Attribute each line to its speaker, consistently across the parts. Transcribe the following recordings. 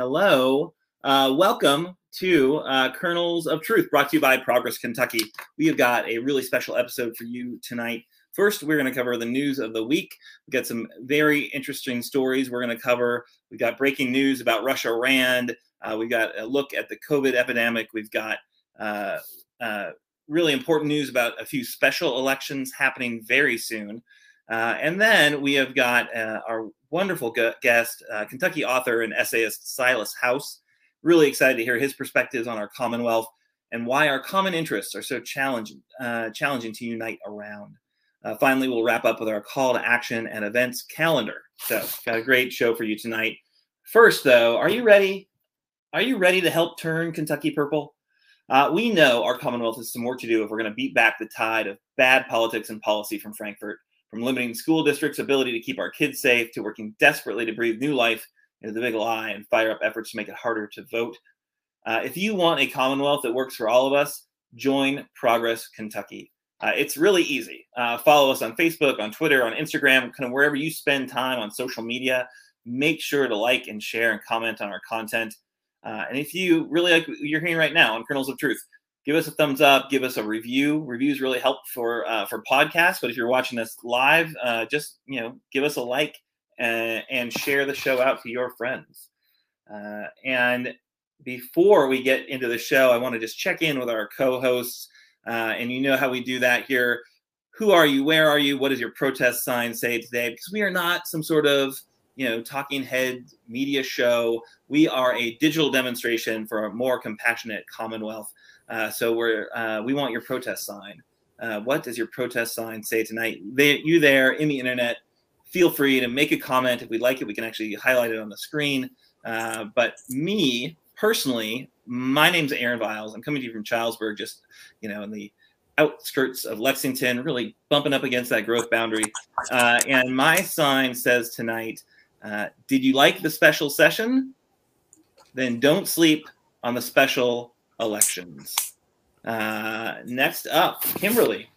Speaker 1: Hello. Uh, welcome to uh, Kernels of Truth, brought to you by Progress Kentucky. We have got a really special episode for you tonight. First, we're going to cover the news of the week. We've got some very interesting stories we're going to cover. We've got breaking news about Russia Rand. Uh, we've got a look at the COVID epidemic. We've got uh, uh, really important news about a few special elections happening very soon. Uh, and then we have got uh, our wonderful guest, uh, Kentucky author and essayist Silas House. Really excited to hear his perspectives on our Commonwealth and why our common interests are so challenging, uh, challenging to unite around. Uh, finally, we'll wrap up with our call to action and events calendar. So, got a great show for you tonight. First, though, are you ready? Are you ready to help turn Kentucky purple? Uh, we know our Commonwealth has some work to do if we're going to beat back the tide of bad politics and policy from Frankfort from limiting school districts' ability to keep our kids safe to working desperately to breathe new life into the big lie and fire up efforts to make it harder to vote. Uh, if you want a Commonwealth that works for all of us, join Progress Kentucky. Uh, it's really easy. Uh, follow us on Facebook, on Twitter, on Instagram, kind of wherever you spend time on social media. Make sure to like and share and comment on our content. Uh, and if you really like what you're hearing right now on Kernels of Truth, give us a thumbs up, give us a review. Reviews really help for uh, for podcasts. But if you're watching us live, uh, just you know, give us a like and, and share the show out to your friends. Uh, and before we get into the show, I want to just check in with our co-hosts. Uh, and you know how we do that here. Who are you? Where are you? What does your protest sign say today? Because we are not some sort of you know talking head media show. We are a digital demonstration for a more compassionate Commonwealth. Uh, so we're uh, we want your protest sign. Uh, what does your protest sign say tonight? They, you there in the internet, feel free to make a comment. If we like it, we can actually highlight it on the screen. Uh, but me personally, my name's Aaron Viles. I'm coming to you from Chilesburg, just you know, in the outskirts of Lexington, really bumping up against that growth boundary. Uh, and my sign says tonight, uh, "Did you like the special session? Then don't sleep on the special elections. Uh, next up, Kimberly.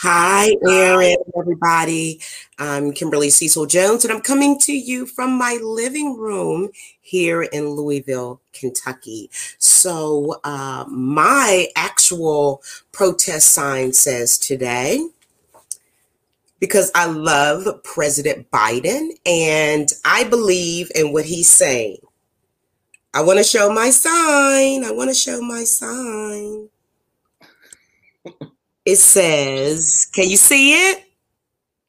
Speaker 2: Hi, Aaron, everybody. I'm Kimberly Cecil Jones, and I'm coming to you from my living room here in Louisville, Kentucky. So, uh, my actual protest sign says today, because I love President Biden and I believe in what he's saying. I want to show my sign. I want to show my sign. it says, can you see it?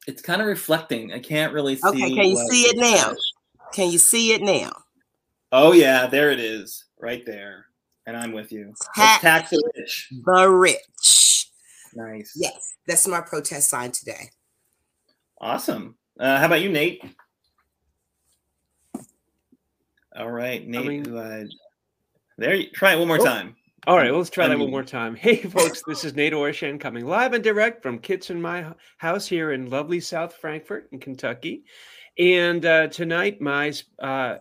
Speaker 1: It's kind of reflecting. I can't really see.
Speaker 2: Okay, can you see it now? Can you see it now?
Speaker 1: Oh yeah, there it is, right there. And I'm with you.
Speaker 2: Tax, tax the rich. The rich.
Speaker 1: Nice.
Speaker 2: Yes, that's my protest sign today.
Speaker 1: Awesome. Uh, how about you, Nate? All right, Nate. I mean, uh, there, you, try it one more oh, time.
Speaker 3: All right, well, let's try I that mean, one more time. Hey, folks, this is Nate Orshan coming live and direct from Kitchen My House here in lovely South Frankfort in Kentucky. And uh, tonight, my uh,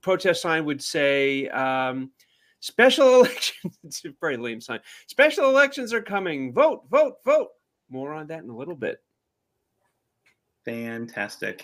Speaker 3: protest sign would say um, special elections. it's a very lame sign. Special elections are coming. Vote, vote, vote. More on that in a little bit.
Speaker 1: Fantastic.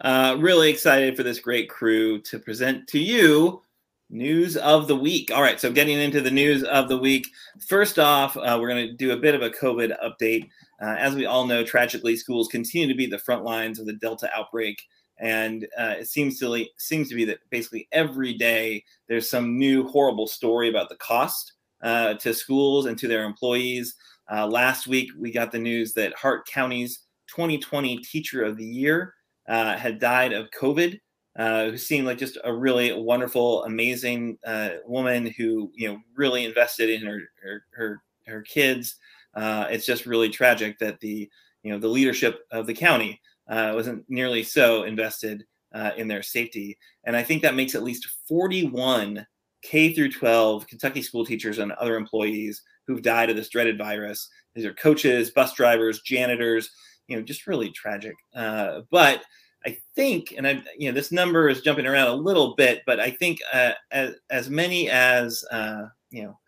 Speaker 1: Uh, really excited for this great crew to present to you news of the week. All right, so getting into the news of the week. First off, uh, we're going to do a bit of a COVID update. Uh, as we all know, tragically, schools continue to be the front lines of the Delta outbreak. And uh, it seems to seems to be that basically every day there's some new horrible story about the cost uh, to schools and to their employees. Uh, last week, we got the news that Hart County's 2020 Teacher of the Year uh, had died of COVID, uh, who seemed like just a really wonderful, amazing uh, woman who you know really invested in her her her, her kids. Uh, it's just really tragic that the you know the leadership of the county uh, wasn't nearly so invested uh, in their safety, and I think that makes at least 41 K through 12 Kentucky school teachers and other employees who've died of this dreaded virus. These are coaches, bus drivers, janitors, you know, just really tragic. Uh, but I think, and I, you know, this number is jumping around a little bit, but I think uh, as, as many as, uh, you know,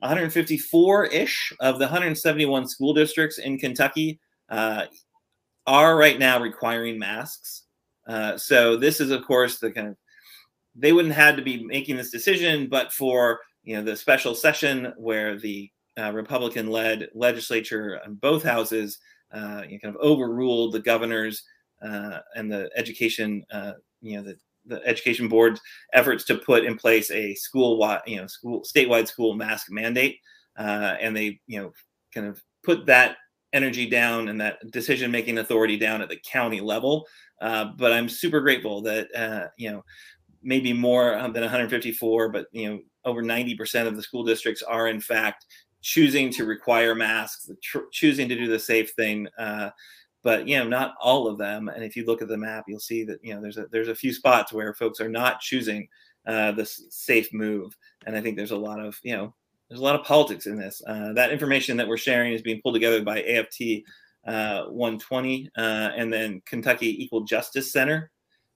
Speaker 1: 154 ish of the 171 school districts in Kentucky uh, are right now requiring masks. Uh, so this is, of course, the kind of they wouldn't have to be making this decision, but for you know the special session where the uh, Republican-led legislature in both houses uh, you know, kind of overruled the governors uh, and the education, uh, you know, the, the education board's efforts to put in place a school, you know, school statewide school mask mandate, uh, and they, you know, kind of put that energy down and that decision-making authority down at the county level. Uh, but I'm super grateful that uh, you know maybe more um, than 154, but you know over 90% of the school districts are in fact choosing to require masks, tr- choosing to do the safe thing. Uh, but you know, not all of them. And if you look at the map, you'll see that you know there's a there's a few spots where folks are not choosing uh, the safe move. And I think there's a lot of you know there's a lot of politics in this. Uh, that information that we're sharing is being pulled together by AFT uh, 120 uh, and then Kentucky Equal Justice Center.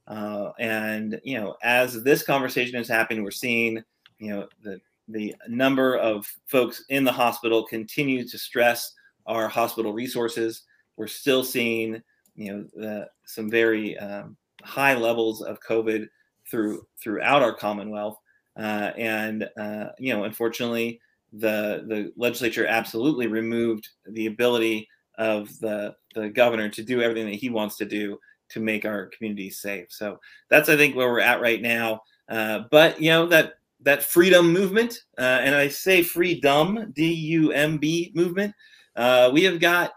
Speaker 1: Uh, and you know, as this conversation is happening, we're seeing you know the the number of folks in the hospital continues to stress our hospital resources. We're still seeing, you know, some very um, high levels of COVID through throughout our Commonwealth, uh, and uh, you know, unfortunately, the the legislature absolutely removed the ability of the the governor to do everything that he wants to do to make our communities safe. So that's I think where we're at right now. Uh, but you know that that freedom movement, uh, and I say freedom, D U M B movement. Uh, we have got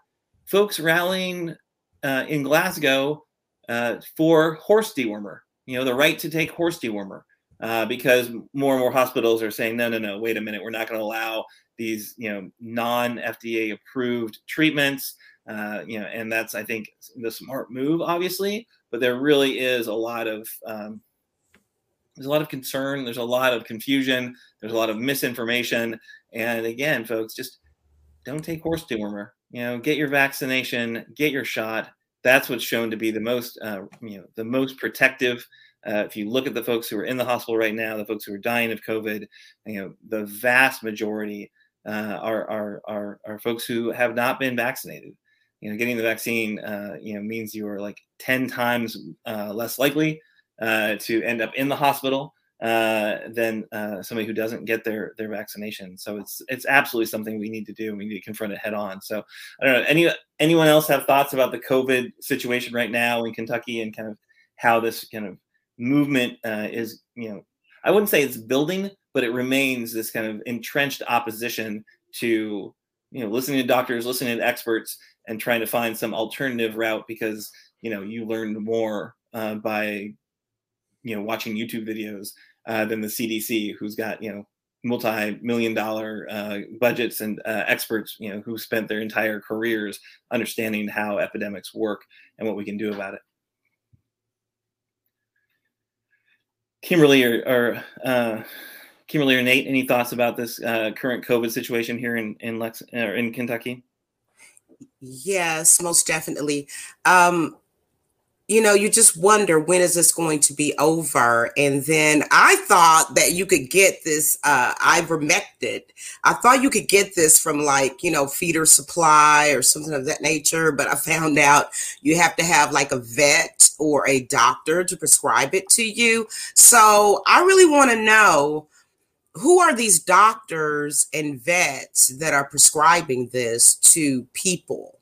Speaker 1: folks rallying uh, in Glasgow uh, for horse dewormer. You know, the right to take horse dewormer. Uh, because more and more hospitals are saying, no, no, no, wait a minute, we're not going to allow these, you know, non-FDA approved treatments. Uh, you know, and that's I think the smart move, obviously. But there really is a lot of um, there's a lot of concern there's a lot of confusion there's a lot of misinformation. And again folks just don't take horse dewormer you know get your vaccination get your shot. That's what's shown to be the most uh, you know the most protective. Uh, if you look at the folks who are in the hospital right now the folks who are dying of covid you know the vast majority uh, are, are are are folks who have not been vaccinated. You know getting the vaccine uh, you know means you are like 10 times uh, less likely uh, to end up in the hospital uh, than uh, somebody who doesn't get their their vaccination. So it's it's absolutely something we need to do. We need to confront it head on. So I don't know. Any anyone else have thoughts about the COVID situation right now in Kentucky and kind of how this kind of movement uh, is? You know, I wouldn't say it's building, but it remains this kind of entrenched opposition to you know listening to doctors, listening to experts, and trying to find some alternative route because you know you learned more uh, by you know watching YouTube videos uh, than the CDC, who's got you know multi-million dollar uh, budgets and uh, experts you know who spent their entire careers understanding how epidemics work and what we can do about it. Kimberly or, or uh, Kimberly or Nate, any thoughts about this uh, current COVID situation here in in Lex or in Kentucky?
Speaker 2: Yes, most definitely. Um, you know, you just wonder when is this going to be over? And then I thought that you could get this uh, ivermectin. I thought you could get this from like, you know, feeder supply or something of that nature. But I found out you have to have like a vet or a doctor to prescribe it to you. So I really want to know who are these doctors and vets that are prescribing this to people?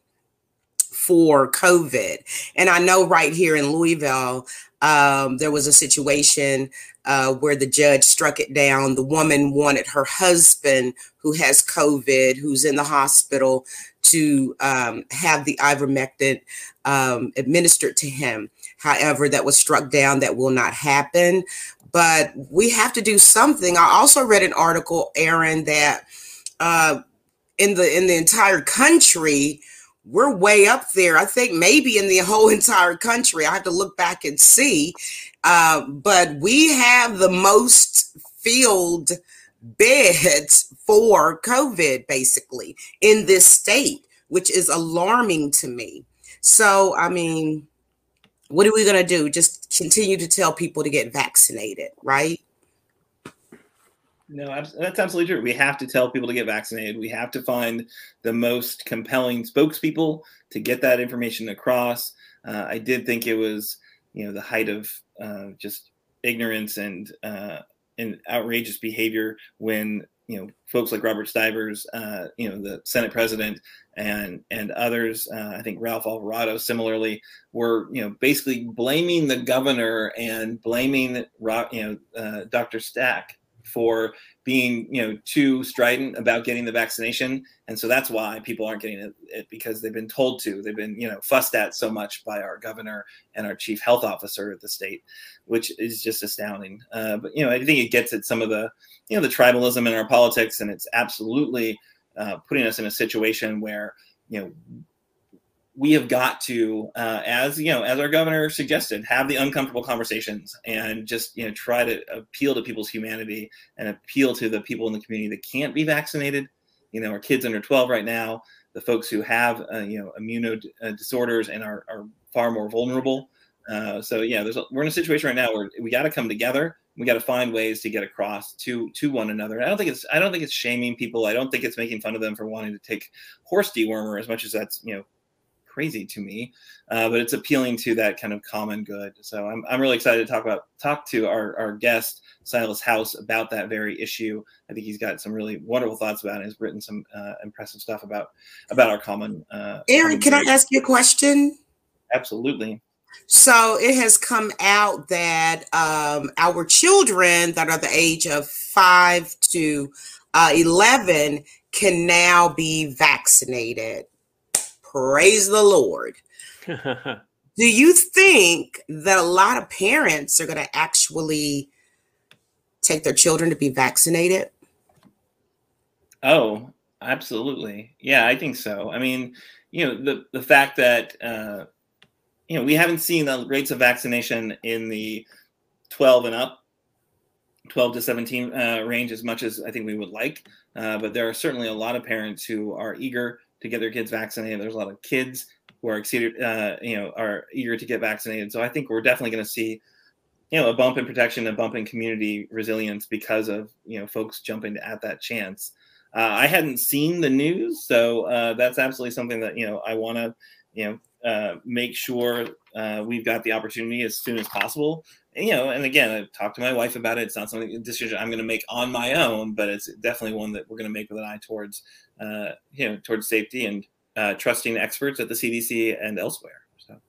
Speaker 2: For COVID. And I know right here in Louisville, um, there was a situation uh, where the judge struck it down. The woman wanted her husband, who has COVID, who's in the hospital, to um, have the ivermectin um, administered to him. However, that was struck down. That will not happen. But we have to do something. I also read an article, Aaron, that uh, in the in the entire country, we're way up there. I think maybe in the whole entire country. I have to look back and see. Uh, but we have the most filled beds for COVID basically in this state, which is alarming to me. So, I mean, what are we going to do? Just continue to tell people to get vaccinated, right?
Speaker 1: No, that's absolutely true. We have to tell people to get vaccinated. We have to find the most compelling spokespeople to get that information across. Uh, I did think it was you know the height of uh, just ignorance and uh, and outrageous behavior when you know folks like Robert Stivers, uh, you know the Senate president, and and others. Uh, I think Ralph Alvarado similarly were you know basically blaming the governor and blaming you know uh, Dr. Stack for being you know too strident about getting the vaccination. And so that's why people aren't getting it, it, because they've been told to. They've been you know fussed at so much by our governor and our chief health officer at the state which is just astounding. Uh, but you know i think it gets at some of the you know the tribalism in our politics and it's absolutely uh, putting us in a situation where you know we have got to, uh, as you know, as our governor suggested, have the uncomfortable conversations and just you know try to appeal to people's humanity and appeal to the people in the community that can't be vaccinated. You know, our kids under 12 right now, the folks who have uh, you know immuno uh, disorders and are, are far more vulnerable. Uh, so yeah, there's a, we're in a situation right now where we got to come together. We got to find ways to get across to to one another. I don't think it's I don't think it's shaming people. I don't think it's making fun of them for wanting to take horse dewormer as much as that's you know crazy to me, uh, but it's appealing to that kind of common good. So I'm, I'm really excited to talk about talk to our, our guest Silas House about that very issue. I think he's got some really wonderful thoughts about it. He's written some uh, impressive stuff about about our common. Uh,
Speaker 2: Aaron, can I ask you a question?
Speaker 1: Absolutely.
Speaker 2: So it has come out that um, our children that are the age of five to uh, 11 can now be vaccinated. Praise the Lord. Do you think that a lot of parents are going to actually take their children to be vaccinated?
Speaker 1: Oh, absolutely. Yeah, I think so. I mean, you know, the the fact that uh, you know we haven't seen the rates of vaccination in the 12 and up 12 to 17 uh, range as much as I think we would like. Uh, but there are certainly a lot of parents who are eager to get their kids vaccinated. There's a lot of kids who are excited, uh, you know, are eager to get vaccinated. So I think we're definitely going to see, you know, a bump in protection, a bump in community resilience because of you know folks jumping at that chance. Uh, I hadn't seen the news, so uh, that's absolutely something that you know I want to, you know, uh, make sure uh, we've got the opportunity as soon as possible you know, and again, I've talked to my wife about it. It's not something a decision I'm going to make on my own, but it's definitely one that we're going to make with an eye towards, uh, you know, towards safety and uh, trusting experts at the CDC and elsewhere. So,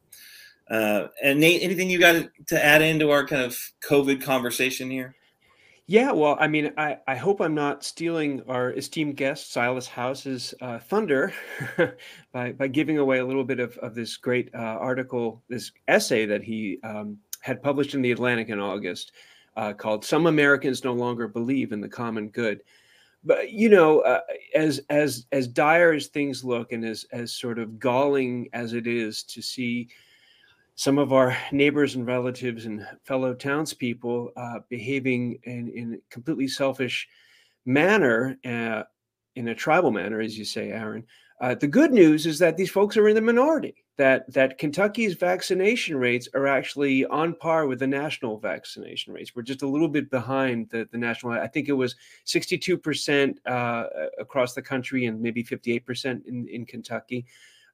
Speaker 1: uh, and Nate, anything you got to add into our kind of COVID conversation here?
Speaker 3: Yeah, well, I mean, I, I hope I'm not stealing our esteemed guest Silas House's uh, thunder by by giving away a little bit of, of this great uh, article, this essay that he um, had published in the Atlantic in August uh, called "Some Americans No Longer Believe in the Common Good." But you know, uh, as as as dire as things look, and as as sort of galling as it is to see some of our neighbors and relatives and fellow townspeople uh, behaving in in a completely selfish manner, uh, in a tribal manner, as you say, Aaron. Uh, the good news is that these folks are in the minority that that Kentucky's vaccination rates are actually on par with the national vaccination rates. We're just a little bit behind the, the national. I think it was 62% uh, across the country and maybe 58% in, in Kentucky.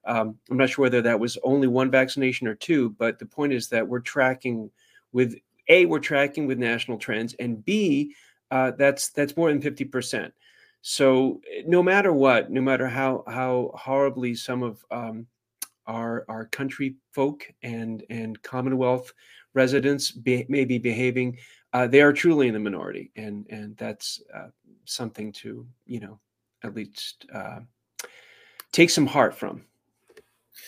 Speaker 3: Um, I'm not sure whether that was only one vaccination or two, but the point is that we're tracking with a we're tracking with national trends, and b uh, that's that's more than 50%. So no matter what, no matter how how horribly some of um, our our country folk and and Commonwealth residents be, may be behaving, uh, they are truly in the minority, and and that's uh, something to you know at least uh, take some heart from.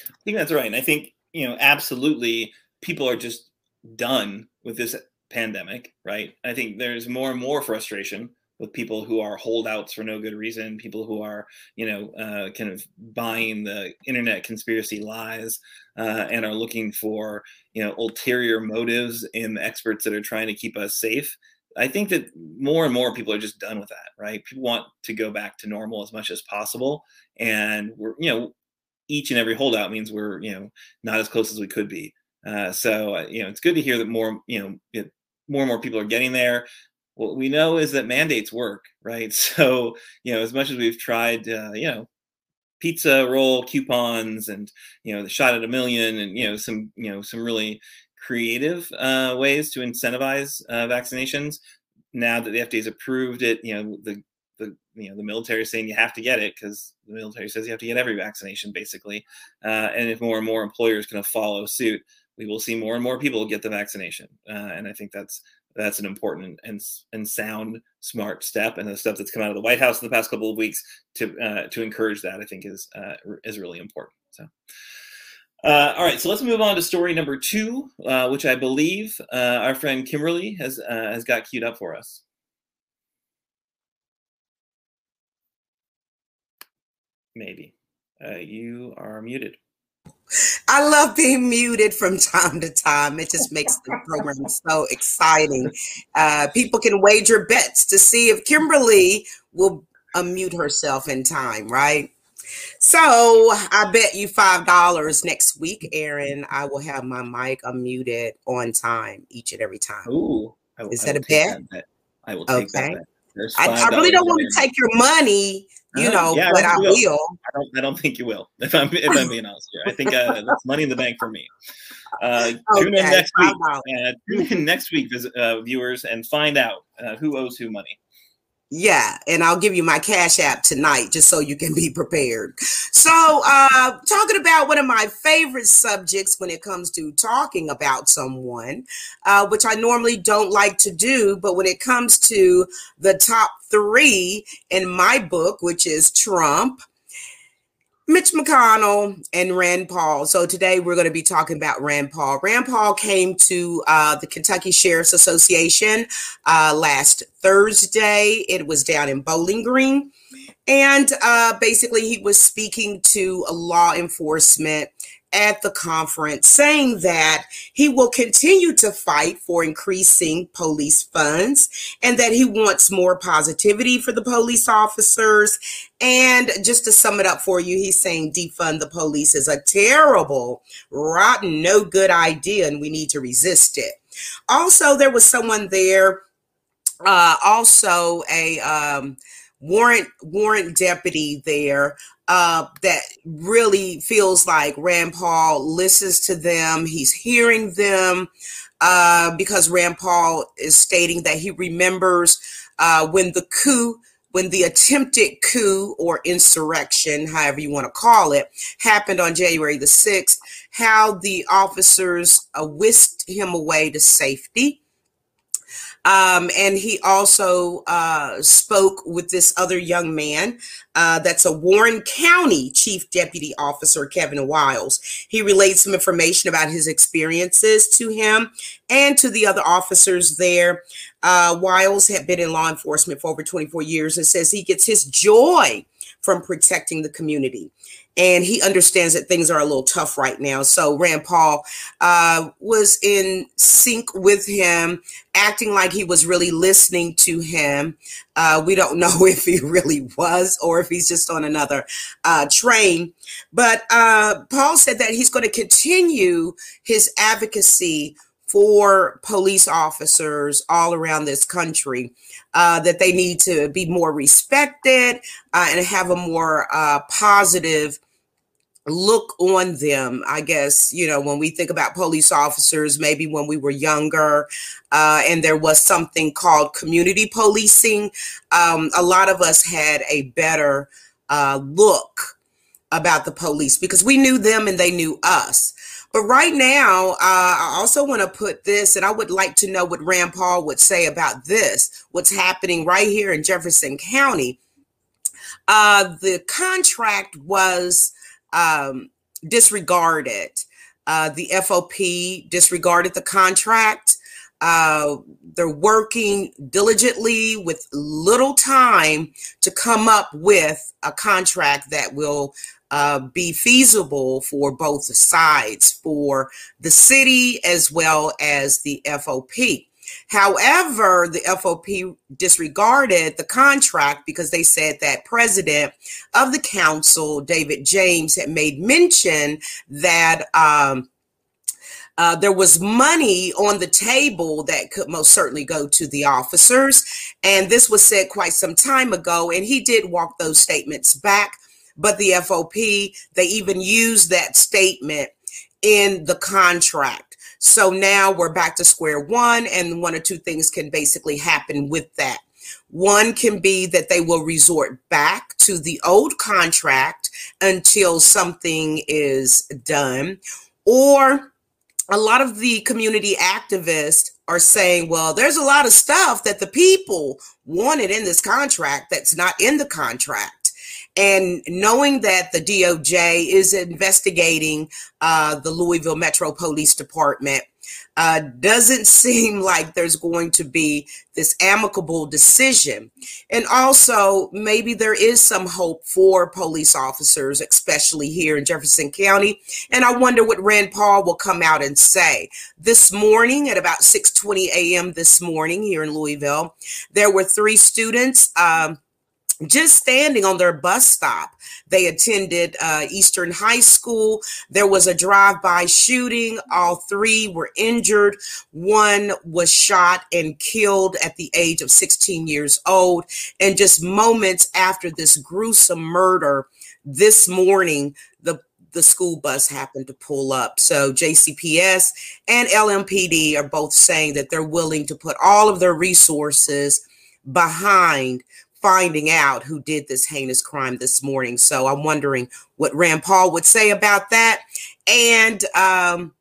Speaker 1: I think that's right, and I think you know absolutely people are just done with this pandemic, right? I think there's more and more frustration with people who are holdouts for no good reason, people who are, you know, uh, kind of buying the internet conspiracy lies uh, and are looking for, you know, ulterior motives in the experts that are trying to keep us safe. I think that more and more people are just done with that, right? People want to go back to normal as much as possible, and we're, you know, each and every holdout means we're, you know, not as close as we could be. Uh, so, uh, you know, it's good to hear that more, you know, it, more and more people are getting there what we know is that mandates work, right? So, you know, as much as we've tried, uh, you know, pizza roll coupons and you know the shot at a million and you know some you know some really creative uh, ways to incentivize uh, vaccinations. Now that the FDA's approved it, you know the the you know the military is saying you have to get it because the military says you have to get every vaccination basically. Uh, and if more and more employers kind of follow suit, we will see more and more people get the vaccination. Uh, and I think that's that's an important and and sound, smart step, and the stuff that's come out of the White House in the past couple of weeks to uh, to encourage that. I think is uh, is really important. So. Uh, all right, so let's move on to story number two, uh, which I believe uh, our friend Kimberly has uh, has got queued up for us. Maybe you are muted.
Speaker 2: I love being muted from time to time. It just makes the program so exciting. Uh, people can wager bets to see if Kimberly will unmute herself in time, right? So I bet you five dollars next week, Aaron. I will have my mic unmuted on time each and every time.
Speaker 1: Ooh,
Speaker 2: is that a bet?
Speaker 1: Bet? I will take okay. that. Bet.
Speaker 2: I, I, really don't want to take your money you know, yeah, but I will. will.
Speaker 1: I don't. I don't think you will. If I'm if I'm being honest here, I think uh, that's money in the bank for me. Uh, okay. Tune in next week. Uh, tune in next week, visit, uh, viewers, and find out uh, who owes who money.
Speaker 2: Yeah, and I'll give you my cash app tonight just so you can be prepared. So, uh, talking about one of my favorite subjects when it comes to talking about someone, uh, which I normally don't like to do, but when it comes to the top three in my book, which is Trump, Mitch McConnell and Rand Paul. So today we're going to be talking about Rand Paul. Rand Paul came to uh, the Kentucky Sheriff's Association uh, last Thursday. It was down in Bowling Green. And uh, basically, he was speaking to law enforcement at the conference saying that he will continue to fight for increasing police funds and that he wants more positivity for the police officers. And just to sum it up for you, he's saying defund the police is a terrible, rotten, no good idea, and we need to resist it. Also, there was someone there, uh, also a um, warrant warrant deputy there uh, that really feels like Rand Paul listens to them. He's hearing them uh, because Rand Paul is stating that he remembers uh, when the coup, when the attempted coup or insurrection, however you want to call it, happened on January the 6th, how the officers uh, whisked him away to safety. Um, and he also uh, spoke with this other young man uh, that's a Warren County Chief Deputy Officer, Kevin Wiles. He relayed some information about his experiences to him and to the other officers there. Uh, Wiles had been in law enforcement for over 24 years and says he gets his joy from protecting the community and he understands that things are a little tough right now. So Rand Paul uh, was in sync with him, acting like he was really listening to him. Uh, we don't know if he really was or if he's just on another uh, train. But uh, Paul said that he's going to continue his advocacy for police officers all around this country uh, that they need to be more respected uh, and have a more uh, positive look on them i guess you know when we think about police officers maybe when we were younger uh, and there was something called community policing um, a lot of us had a better uh, look about the police because we knew them and they knew us but right now, uh, I also want to put this, and I would like to know what Rand Paul would say about this, what's happening right here in Jefferson County. Uh, the contract was um, disregarded. Uh, the FOP disregarded the contract. Uh, they're working diligently with little time to come up with a contract that will uh, be feasible for both sides, for the city as well as the FOP. However, the FOP disregarded the contract because they said that president of the council, David James, had made mention that um, uh, there was money on the table that could most certainly go to the officers. And this was said quite some time ago. And he did walk those statements back. But the FOP, they even used that statement in the contract. So now we're back to square one, and one or two things can basically happen with that. One can be that they will resort back to the old contract until something is done, or a lot of the community activists are saying, well, there's a lot of stuff that the people wanted in this contract that's not in the contract. And knowing that the DOJ is investigating uh, the Louisville Metro Police Department uh, doesn't seem like there's going to be this amicable decision. And also, maybe there is some hope for police officers, especially here in Jefferson County. And I wonder what Rand Paul will come out and say. This morning, at about 6:20 a.m. this morning here in Louisville, there were three students. Um, just standing on their bus stop. They attended uh, Eastern High School. There was a drive by shooting. All three were injured. One was shot and killed at the age of 16 years old. And just moments after this gruesome murder, this morning, the the school bus happened to pull up. So JCPS and LMPD are both saying that they're willing to put all of their resources behind finding out who did this heinous crime this morning. So I'm wondering what Rand Paul would say about that and um,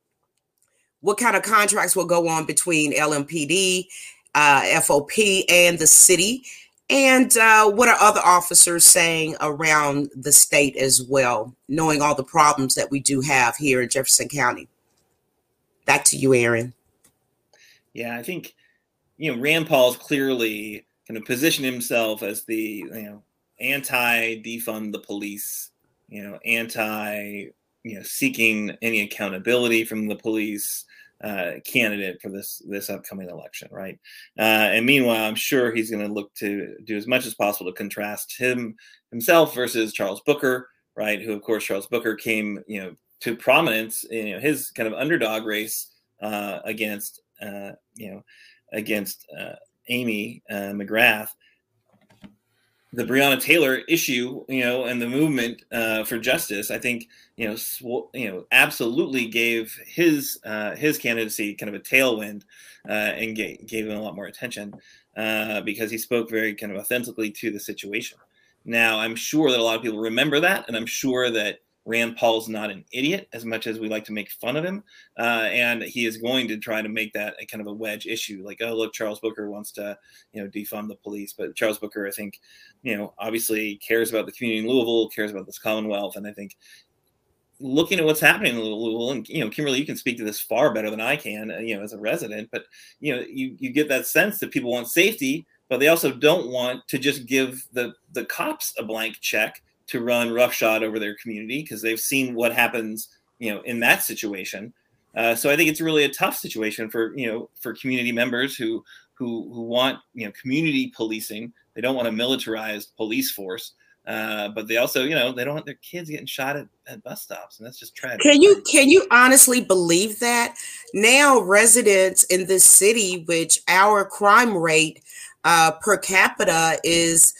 Speaker 2: what kind of contracts will go on between LMPD, uh, FOP, and the city. And uh, what are other officers saying around the state as well, knowing all the problems that we do have here in Jefferson County? Back to you, Aaron.
Speaker 1: Yeah, I think, you know, Rand Paul's clearly kind of position himself as the you know anti defund the police, you know, anti you know seeking any accountability from the police uh, candidate for this this upcoming election, right? Uh, and meanwhile, I'm sure he's going to look to do as much as possible to contrast him himself versus Charles Booker, right? Who, of course, Charles Booker came, you know, to prominence in you know, his kind of underdog race uh, against, uh, you know, against uh, Amy uh, McGrath, the Breonna Taylor issue, you know, and the movement uh, for justice, I think, you know, sw- you know, absolutely gave his uh, his candidacy kind of a tailwind uh, and gave, gave him a lot more attention uh, because he spoke very kind of authentically to the situation. Now, I'm sure that a lot of people remember that, and I'm sure that Rand Paul's not an idiot as much as we like to make fun of him. Uh, and he is going to try to make that a kind of a wedge issue. Like, oh, look, Charles Booker wants to, you know, defund the police. But Charles Booker, I think, you know, obviously cares about the community in Louisville, cares about this Commonwealth. And I think looking at what's happening in Louisville, and, you know, Kimberly, you can speak to this far better than I can, uh, you know, as a resident. But, you know, you, you get that sense that people want safety, but they also don't want to just give the, the cops a blank check to run roughshod over their community because they've seen what happens, you know, in that situation. Uh, so I think it's really a tough situation for you know for community members who who who want you know community policing. They don't want a militarized police force, uh, but they also you know they don't want their kids getting shot at, at bus stops, and that's just tragic.
Speaker 2: Can you can you honestly believe that now residents in this city, which our crime rate uh, per capita is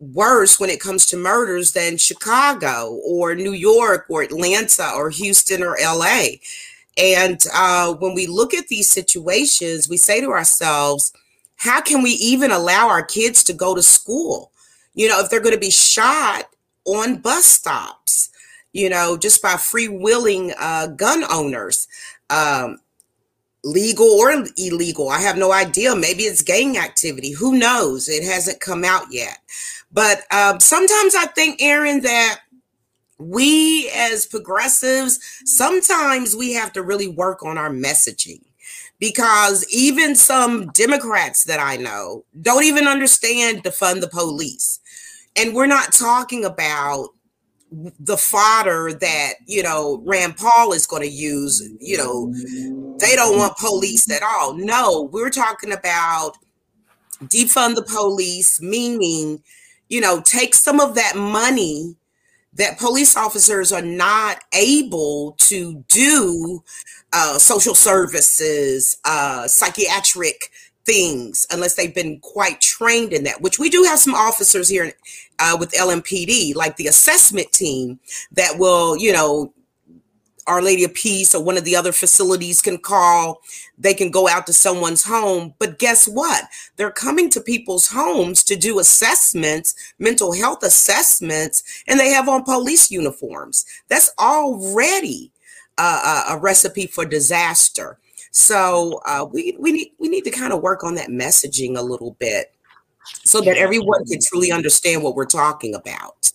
Speaker 2: worse when it comes to murders than Chicago or New York or Atlanta or Houston or LA. And uh, when we look at these situations, we say to ourselves, how can we even allow our kids to go to school? You know, if they're going to be shot on bus stops, you know, just by freewheeling uh, gun owners. Um, legal or illegal. I have no idea. Maybe it's gang activity. Who knows? It hasn't come out yet. But um, sometimes I think, Aaron, that we as progressives, sometimes we have to really work on our messaging because even some Democrats that I know don't even understand to fund the police. And we're not talking about the fodder that you know Rand Paul is going to use. You know, they don't want police at all. No, we're talking about defund the police, meaning you know, take some of that money that police officers are not able to do uh, social services, uh, psychiatric things, unless they've been quite trained in that, which we do have some officers here uh, with LMPD, like the assessment team that will, you know, our Lady of Peace or one of the other facilities can call. They can go out to someone's home. But guess what? They're coming to people's homes to do assessments, mental health assessments, and they have on police uniforms. That's already uh, a recipe for disaster. So uh, we we need we need to kind of work on that messaging a little bit, so that everyone can truly understand what we're talking about.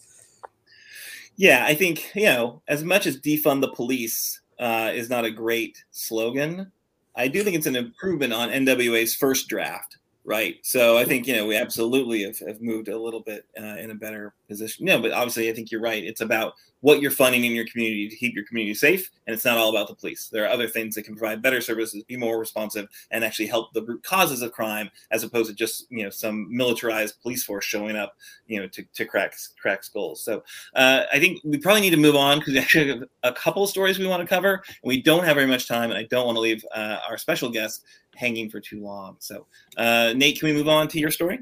Speaker 1: Yeah, I think, you know, as much as defund the police uh, is not a great slogan, I do think it's an improvement on NWA's first draft right? So I think you know we absolutely have, have moved a little bit uh, in a better position. No, but obviously I think you're right. It's about what you're funding in your community to keep your community safe, and it's not all about the police. There are other things that can provide better services, be more responsive, and actually help the root causes of crime, as opposed to just you know some militarized police force showing up, you know, to, to crack crack skulls. So uh, I think we probably need to move on because we actually have a couple stories we want to cover, and we don't have very much time, and I don't want to leave uh, our special guest hanging for too long. So, uh, Nate, can we move on to your story?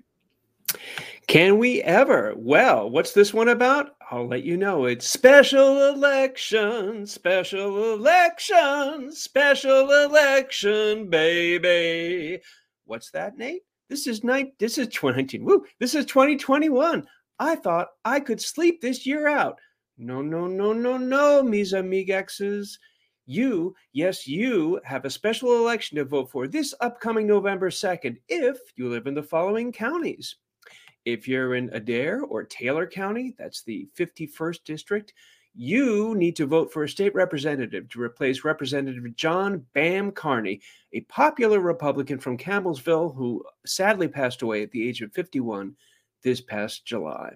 Speaker 3: Can we ever? Well, what's this one about? I'll let you know. It's special election, special election, special election, baby. What's that, Nate? This is night. This is 2019. Woo! This is 2021. I thought I could sleep this year out. No, no, no, no, no, mis amigexes. You, yes, you have a special election to vote for this upcoming November 2nd if you live in the following counties. If you're in Adair or Taylor County, that's the 51st district, you need to vote for a state representative to replace Representative John Bam Carney, a popular Republican from Campbellsville who sadly passed away at the age of 51 this past July.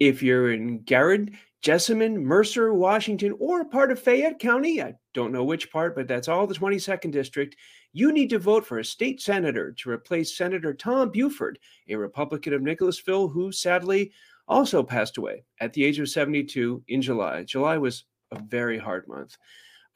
Speaker 3: If you're in Garrard, Jessamine, Mercer, Washington, or part of Fayette County, I don't know which part, but that's all the 22nd District, you need to vote for a state senator to replace Senator Tom Buford, a Republican of Nicholasville who sadly also passed away at the age of 72 in July. July was a very hard month.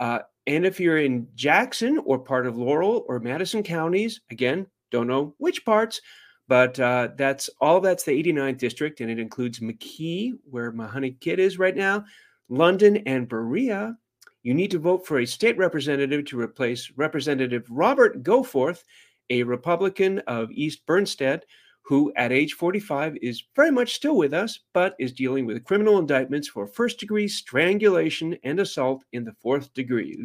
Speaker 3: Uh, and if you're in Jackson or part of Laurel or Madison counties, again, don't know which parts, but uh, that's all that's the 89th district, and it includes McKee, where Mahoney Kid is right now, London, and Berea. You need to vote for a state representative to replace Representative Robert Goforth, a Republican of East Bernstadt, who at age 45 is very much still with us, but is dealing with criminal indictments for first degree strangulation and assault in the fourth degree.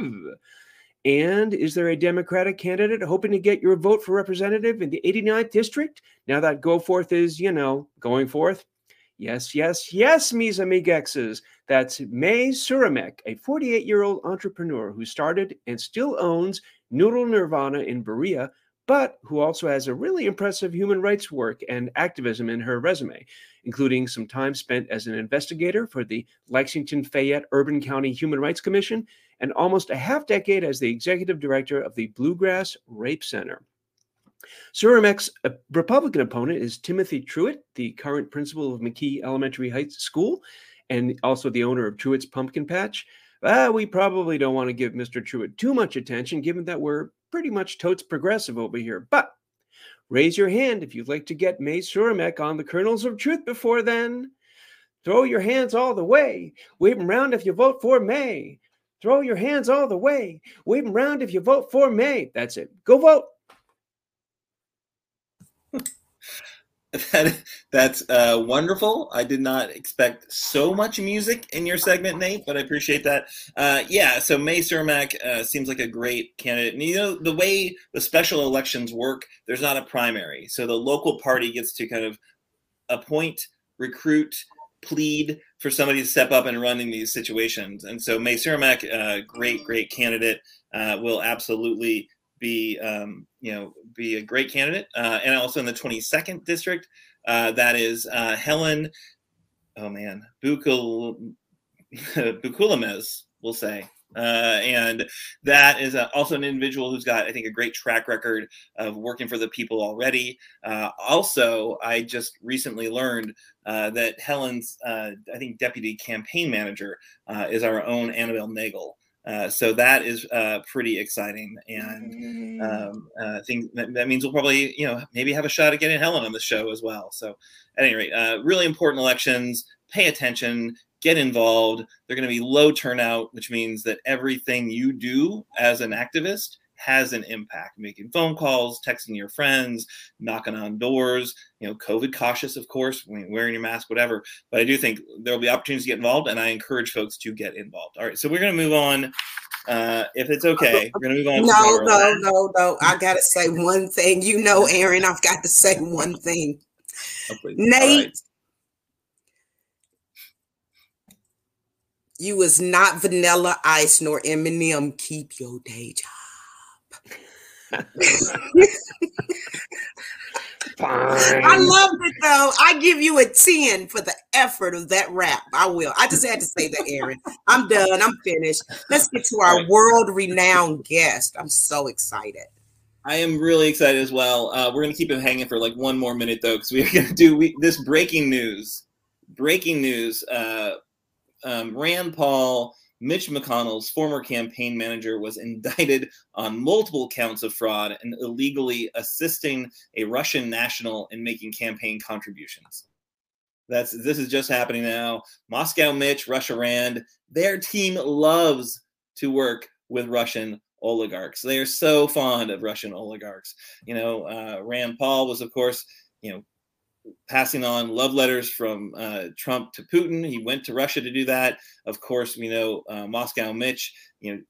Speaker 3: Ooh. And is there a Democratic candidate hoping to get your vote for representative in the 89th district now that Goforth is, you know, going forth? Yes, yes, yes, mis amigexes. That's Mae Suramek, a 48 year old entrepreneur who started and still owns Noodle Nirvana in Berea, but who also has a really impressive human rights work and activism in her resume, including some time spent as an investigator for the Lexington Fayette Urban County Human Rights Commission and almost a half decade as the executive director of the Bluegrass Rape Center. Suramek's uh, Republican opponent is Timothy Truett, the current principal of McKee Elementary High School and also the owner of Truett's Pumpkin Patch. Uh, we probably don't want to give Mr. Truitt too much attention, given that we're pretty much totes progressive over here. But raise your hand if you'd like to get Mae Suramek on the kernels of truth before then. Throw your hands all the way. Wave them round if you vote for Mae. Throw your hands all the way. Wave them round if you vote for Mae. That's it. Go vote.
Speaker 1: That, that's uh, wonderful. I did not expect so much music in your segment, Nate, but I appreciate that. Uh, yeah, so Mae Suramek uh, seems like a great candidate. And you know, the way the special elections work, there's not a primary. So the local party gets to kind of appoint, recruit, plead for somebody to step up and run in these situations. And so Mae Suramek, uh, great, great candidate, uh, will absolutely be um, you know be a great candidate. Uh, and also in the 22nd district, uh, that is uh, Helen. Oh man, Bukul Bukulamez, we'll say. Uh, and that is uh, also an individual who's got, I think, a great track record of working for the people already. Uh, also, I just recently learned uh, that Helen's, uh, I think, deputy campaign manager is our own Annabelle Nagel. Uh, so that is uh, pretty exciting, and mm-hmm. um, uh, I think that, that, means we'll probably, you know, maybe have a shot at getting Helen on the show as well. So, at any rate, really important elections. Pay attention get involved. They're going to be low turnout, which means that everything you do as an activist has an impact making phone calls texting your friends knocking on doors you know covid cautious of course wearing your mask whatever but i do think there will be opportunities to get involved and i encourage folks to get involved all right so we're going to move on uh, if it's okay, we're gonna move on.
Speaker 2: No, no, no, no. I gotta say one thing. You know, Aaron, I've got to say one thing. Oh, Nate, right. you is not Vanilla Ice nor Eminem. Keep your day job. I loved it though. I give you a 10 for the effort of that rap. I will. I just had to say that, Aaron. I'm done. I'm finished. Let's get to our world renowned guest. I'm so excited.
Speaker 1: I am really excited as well. Uh, we're going to keep him hanging for like one more minute though, because we're going to do we, this breaking news. Breaking news. Uh, um, Rand Paul Mitch McConnell's former campaign manager was indicted on multiple counts of fraud and illegally assisting a Russian national in making campaign contributions. That's this is just happening now. Moscow Mitch, Russia Rand, their team loves to work with Russian oligarchs. They are so fond of Russian oligarchs. You know, uh, Rand Paul was, of course, you know, passing on love letters from uh, Trump to Putin. He went to Russia to do that. Of course, we know uh, Moscow Mitch, you know,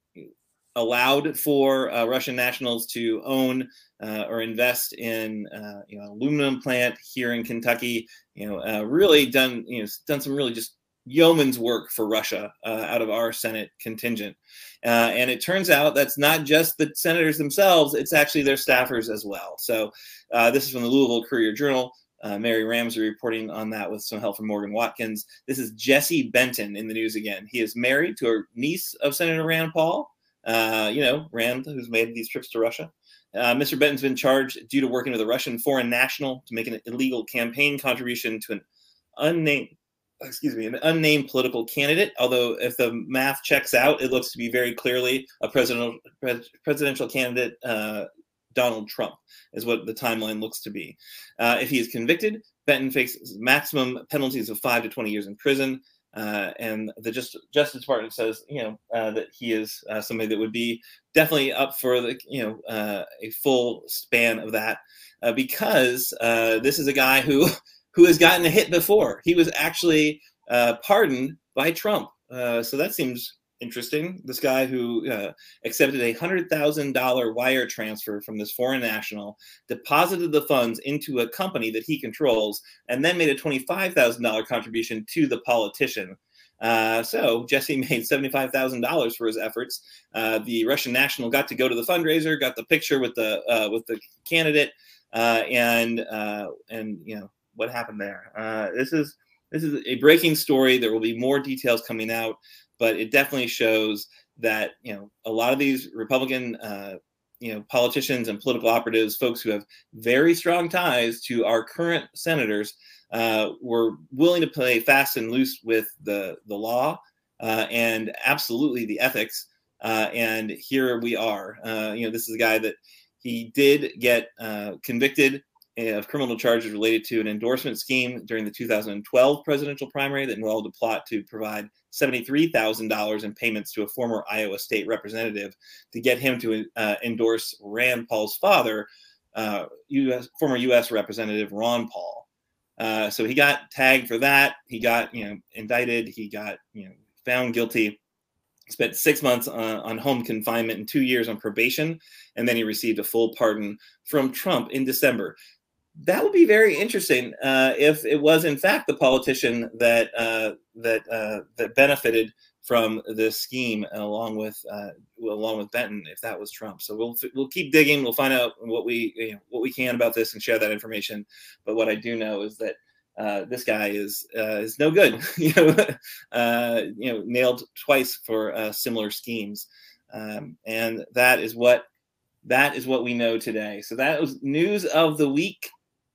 Speaker 1: allowed for uh, Russian nationals to own uh, or invest in uh, you know aluminum plant here in Kentucky. You know, uh, really done you know done some really just yeoman's work for Russia out of our Senate contingent. and it turns out that's not just the senators themselves; it's actually their staffers as well. So this is from the Louisville Courier Journal. Uh, Mary Ramsey reporting on that with some help from Morgan Watkins. This is Jesse Benton in the news again. He is married to a niece of Senator Rand Paul. Uh, you know, Rand, who's made these trips to Russia. Uh, Mr. Benton's been charged due to working with a Russian foreign national to make an illegal campaign contribution to an unnamed, excuse me, an unnamed political candidate. Although, if the math checks out, it looks to be very clearly a presidential presidential candidate uh, Donald Trump, is what the timeline looks to be. Uh, if he is convicted, Benton faces maximum penalties of five to 20 years in prison. Uh, and the just, Justice Department says, you know, uh, that he is uh, somebody that would be definitely up for the, you know, uh, a full span of that, uh, because this is a guy who, who has gotten a hit before. He was actually pardoned by Trump, so that seems interesting. This guy who uh, accepted a hundred thousand dollar wire transfer from this foreign national, deposited the funds into a company that he controls, and then made a twenty five thousand dollar contribution to the politician. Uh, so Jesse made seventy-five thousand dollars for his efforts. Uh, the Russian national got to go to the fundraiser, got the picture with the uh, with the candidate, uh, and uh, and you know what happened there. this is this is a breaking story. There will be more details coming out but it definitely shows that you know a lot of these Republican uh, you know politicians and political operatives, folks who have very strong ties to our current senators, uh, were willing to play fast and loose with the the law uh, and absolutely the ethics. Uh, and here we are. Uh, you know, this is a guy that he did get uh, convicted of criminal charges related to an endorsement scheme during the 2012 presidential primary that involved a plot to provide $73,000 in payments to a former Iowa state representative to get him to uh, endorse Rand Paul's father, uh, US, former U.S. Representative Ron Paul. Uh, so he got tagged for that. He got you know indicted. He got you know found guilty. Spent six months uh, on home confinement and two years on probation, and then he received a full pardon from Trump in December that would be very interesting uh, if it was in fact the politician that uh, that uh, that benefited from this scheme along with uh, along with Benton if that was Trump. So we'll we'll keep digging. We'll find out what we you know, what we can about this and share that information. But what I do know is that. Uh, this guy is uh, is no good, you know. you know, nailed twice for similar schemes, um, and that is what that is what we know today. So that was news of the week.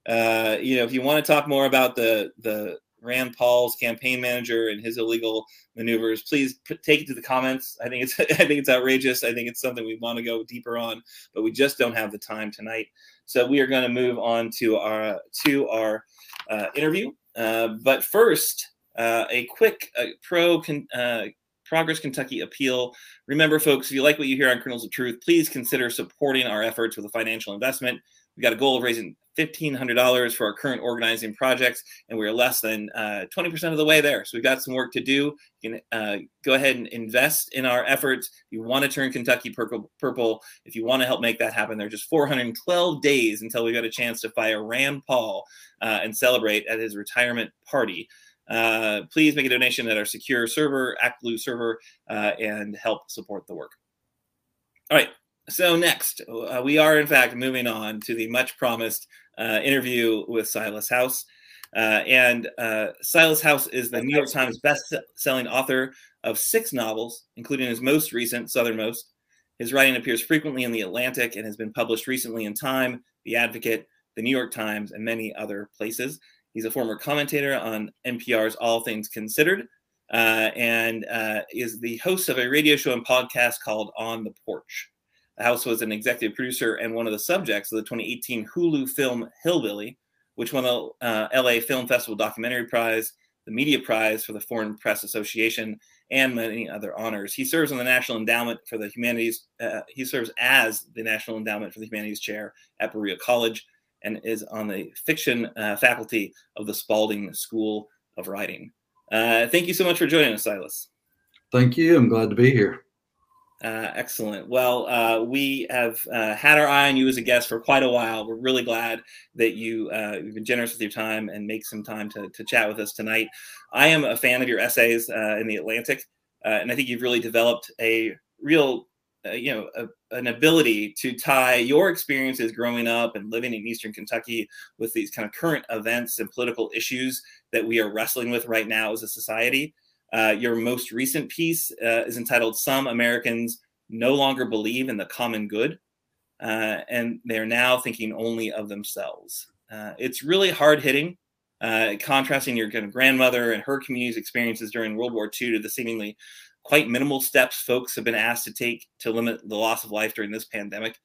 Speaker 1: Uh, you know, if you want to talk more about the the Rand Paul's campaign manager and his illegal maneuvers, please take it to the comments. I think it's I think it's outrageous. I think it's something we want to go deeper on, but we just don't have the time tonight. So we are going to move on to our to our uh, interview. Uh, but first, Uh, a quick uh, pro con, uh, Progress Kentucky appeal. Remember, folks, if you like what you hear on Kernels of Truth, please consider supporting our efforts with a financial investment. We've got a goal of raising $1,500 for our current organizing projects, and we're less than uh, 20% of the way there. So we've got some work to do. You can uh, go ahead and invest in our efforts. If you want to turn Kentucky purple, purple, if you want to help make that happen, there's just 412 days until we got a chance to fire Rand Paul uh, and celebrate at his retirement party. Uh, please make a donation at our secure server, ActBlue server, uh, and help support the work. All right. So next, uh, we are in fact moving on to the much promised uh, interview with Silas House. Uh, and uh, Silas House is the New York Times best-selling author of six novels, including his most recent, Southernmost. His writing appears frequently in The Atlantic and has been published recently in Time, The Advocate, The New York Times, and many other places. He's a former commentator on NPR's All Things Considered uh, and uh, is the host of a radio show and podcast called On the Porch. House was an executive producer and one of the subjects of the 2018 Hulu film Hillbilly, which won the uh, LA Film Festival Documentary Prize, the Media Prize for the Foreign Press Association, and many other honors. He serves on the National Endowment for the Humanities. Uh, he serves as the National Endowment for the Humanities Chair at Berea College and is on the fiction uh, faculty of the Spalding School of Writing. Uh, thank you so much for joining us, Silas.
Speaker 4: Thank you. I'm glad to be here.
Speaker 1: Uh, excellent. Well, uh, we have uh, had our eye on you as a guest for quite a while. We're really glad that you uh, you've been generous with your time and make some time to, to chat with us tonight. I am a fan of your essays uh, in the Atlantic, uh, and I think you've really developed a real you know a, an ability to tie your experiences growing up and living in eastern kentucky with these kind of current events and political issues that we are wrestling with right now as a society uh, your most recent piece uh, is entitled some americans no longer believe in the common good uh, and they're now thinking only of themselves uh, it's really hard hitting contrasting your kind of grandmother and her community's experiences during world war ii to the seemingly quite minimal steps folks have been asked to take to limit the loss of life during this pandemic.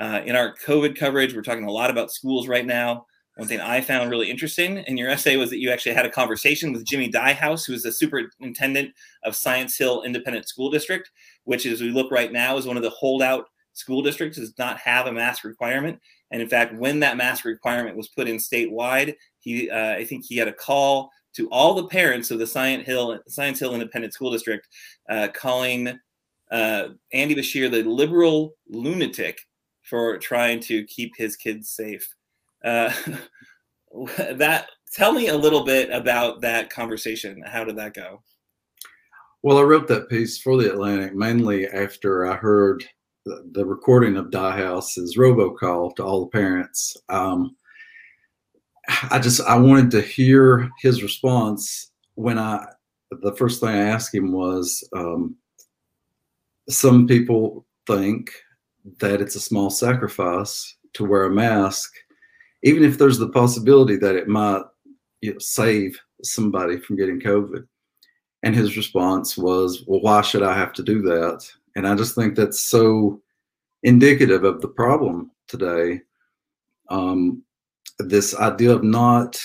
Speaker 1: Uh, in our COVID coverage, we're talking a lot about schools right now. One thing I found really interesting in your essay was that you actually had a conversation with Jimmy Dyehouse, who is the superintendent of Science Hill Independent School District, which, as we look right now, is one of the holdout school districts, does not have a mask requirement. And in fact, when that mask requirement was put in statewide, he, uh, I think he had a call to all the parents of the Science Hill Science Hill Independent School District, uh, calling uh, Andy Beshear the liberal lunatic for trying to keep his kids safe. Uh, that tell me a little bit about that conversation. How did that go?
Speaker 4: Well, I wrote that piece for the Atlantic mainly after I heard the, the recording of Die Dyehouse's robocall to all the parents. Um, I just I wanted to hear his response when I the first thing I asked him was um, some people think that it's a small sacrifice to wear a mask, even if there's the possibility that it might you know, save somebody from getting COVID. And his response was, Well, why should I have to do that? And I just think that's so indicative of the problem today. Um, this idea of not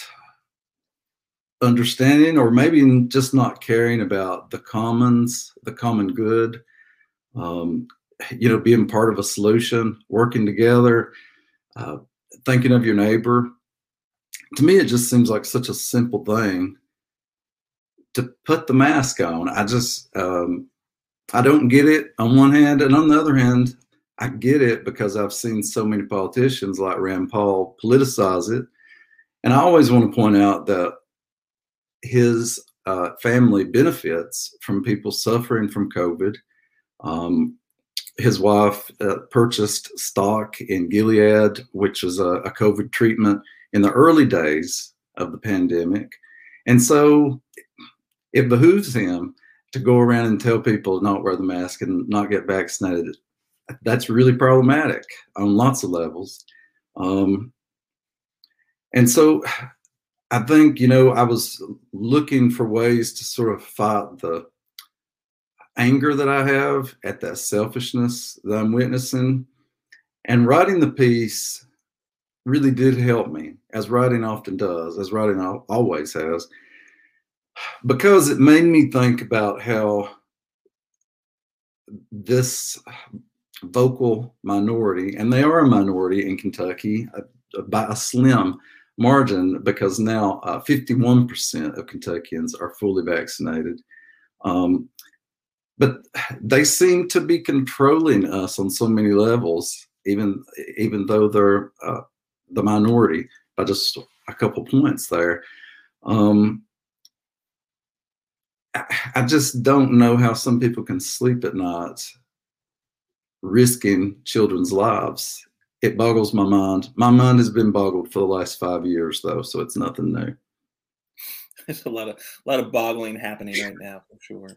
Speaker 4: understanding or maybe just not caring about the commons, the common good, um, you know, being part of a solution, working together, uh, thinking of your neighbor. To me, it just seems like such a simple thing to put the mask on. I just, um, I don't get it on one hand. And on the other hand, I get it because I've seen so many politicians like Rand Paul politicize it. And I always want to point out that his uh, family benefits from people suffering from COVID. Um, his wife uh, purchased stock in Gilead, which was a, a COVID treatment in the early days of the pandemic. And so it behooves him to go around and tell people not wear the mask and not get vaccinated that's really problematic on lots of levels. Um, and so I think, you know, I was looking for ways to sort of fight the anger that I have at that selfishness that I'm witnessing. And writing the piece really did help me, as writing often does, as writing always has. because it made me think about how this vocal minority, and they are a minority in Kentucky by a slim margin, because now uh, 51% of Kentuckians are fully vaccinated. Um, but they seem to be controlling us on so many levels, even even though they're uh, the minority by just a couple points there. Um, I just don't know how some people can sleep at night risking children's lives. It boggles my mind. My mind has been boggled for the last five years, though, so it's nothing new.
Speaker 1: There's a lot of a lot of boggling happening right now, for sure.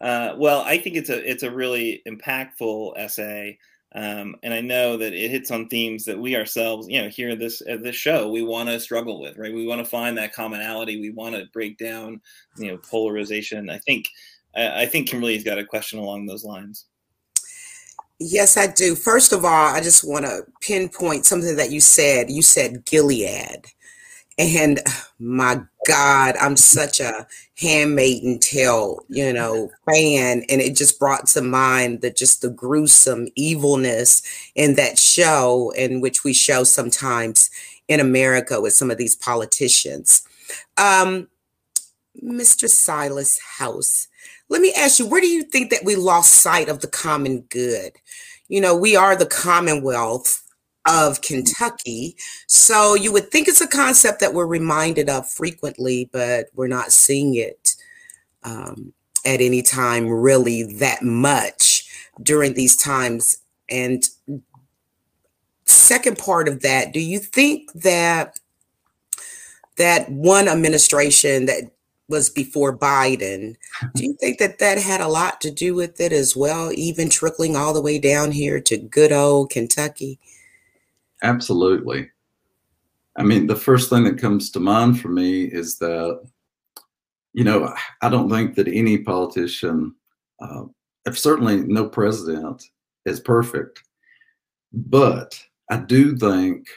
Speaker 1: Uh, well, I think it's a it's a really impactful essay. Um, and I know that it hits on themes that we ourselves, you know, here at this at this show, we want to struggle with, right? We want to find that commonality. We want to break down, you know, polarization. I think I think Kimberly's got a question along those lines.
Speaker 2: Yes, I do. First of all, I just want to pinpoint something that you said. You said Gilead. And my God, I'm such a handmaiden tale, you know, fan. And it just brought to mind the just the gruesome evilness in that show, in which we show sometimes in America with some of these politicians. Um, Mr. Silas House, let me ask you, where do you think that we lost sight of the common good? You know, we are the Commonwealth of Kentucky. So you would think it's a concept that we're reminded of frequently, but we're not seeing it um, at any time really that much during these times. And second part of that, do you think that that one administration that was before Biden. Do you think that that had a lot to do with it as well, even trickling all the way down here to good old Kentucky?
Speaker 4: Absolutely. I mean, the first thing that comes to mind for me is that, you know, I don't think that any politician, uh, certainly no president, is perfect. But I do think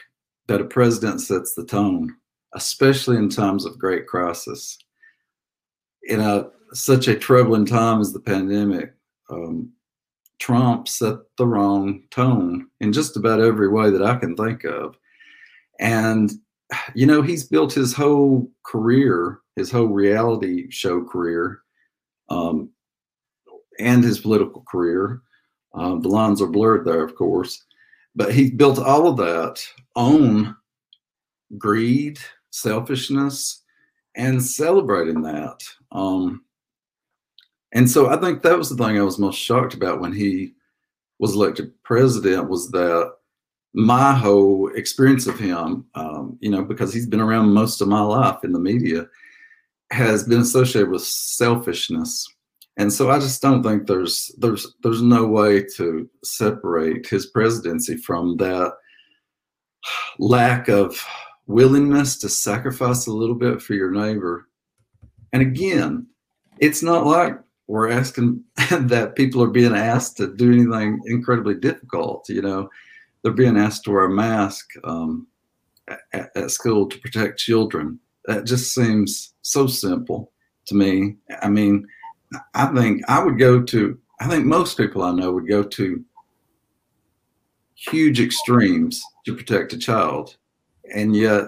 Speaker 4: that a president sets the tone, especially in times of great crisis. In a such a troubling time as the pandemic, um, Trump set the wrong tone in just about every way that I can think of. And, you know, he's built his whole career, his whole reality show career, um, and his political career. Uh, the lines are blurred there, of course. But he built all of that on greed, selfishness, and celebrating that. Um, and so I think that was the thing I was most shocked about when he was elected president was that my whole experience of him, um, you know, because he's been around most of my life in the media, has been associated with selfishness. And so I just don't think there's there's there's no way to separate his presidency from that lack of willingness to sacrifice a little bit for your neighbor. And again, it's not like we're asking that people are being asked to do anything incredibly difficult. You know, they're being asked to wear a mask um, at, at, school to protect children. That just seems so simple to me. I mean, I think I would go to, I think most people I know would go to huge extremes to protect a child. And yet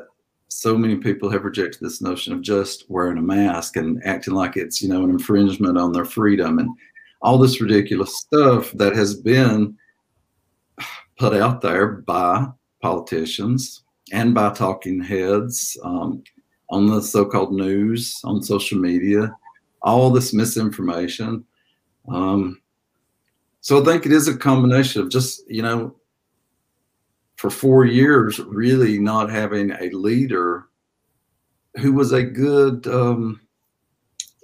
Speaker 4: so many people have rejected this notion of just wearing a mask and acting like it's you know an infringement on their freedom and all this ridiculous stuff that has been put out there by politicians and by talking heads um, on the so-called news on social media all this misinformation. Um, so i think it is a combination of just you know for four years really not having a leader who was a good um,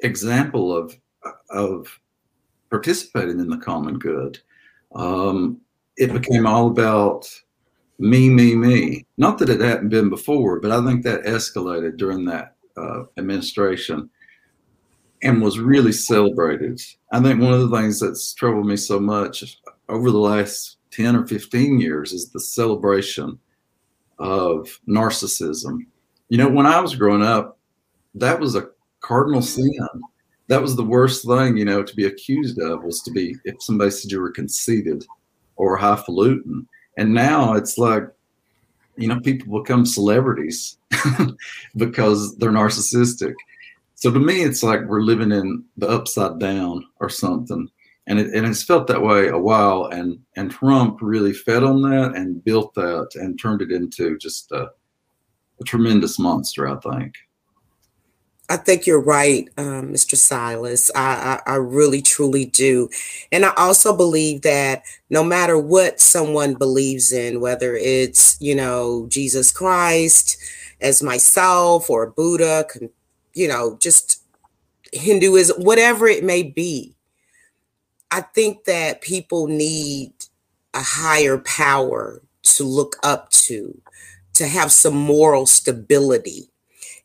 Speaker 4: example of of participating in the common good. Um, it became all about me, me, me. Not that it hadn't been before, but I think that escalated during that uh, administration and was really celebrated. I think one of the things that's troubled me so much over the last 10 or 15 years is the celebration of narcissism. You know, when I was growing up, that was a cardinal sin. That was the worst thing, you know, to be accused of was to be if somebody said you were conceited or highfalutin. And now it's like, you know, people become celebrities because they're narcissistic. So to me, it's like we're living in the upside down or something. And it, and it's felt that way a while. And, and Trump really fed on that and built that and turned it into just a, a tremendous monster, I think.
Speaker 2: I think you're right, um, Mr. Silas. I, I, I, really, truly do. And I also believe that no matter what someone believes in, whether it's, you know, Jesus Christ as myself or Buddha, you know, just Hinduism, whatever it may be, I think that people need a higher power to look up to, to have some moral stability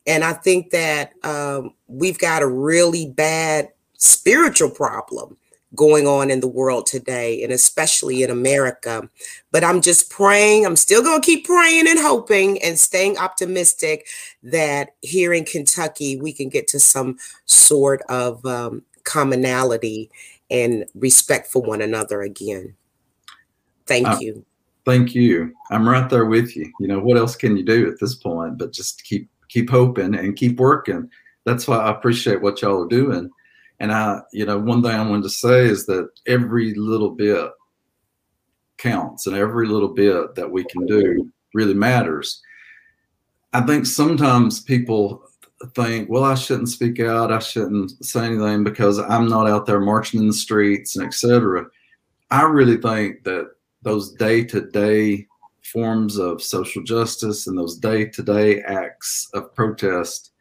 Speaker 2: and I think that um, we've got a really bad spiritual problem going on in the world today, and especially in America. But I'm just praying, I'm still going to keep praying and hoping and staying optimistic that here in Kentucky, we can get to some sort of um, commonality and respect for one another again. Thank uh, you.
Speaker 4: Thank you. I'm right there with you. You know, what else can you do at this point but just keep keep hoping and keep working. That's why I appreciate what y'all are doing. And I, you know, one thing I wanted to say is that every little bit counts and every little bit that we can do really matters. I think sometimes people think, well, I shouldn't speak out, I shouldn't say anything because I'm not out there marching in the streets and etc. I really think that those day to day forms of social justice and those day-to-day acts of protest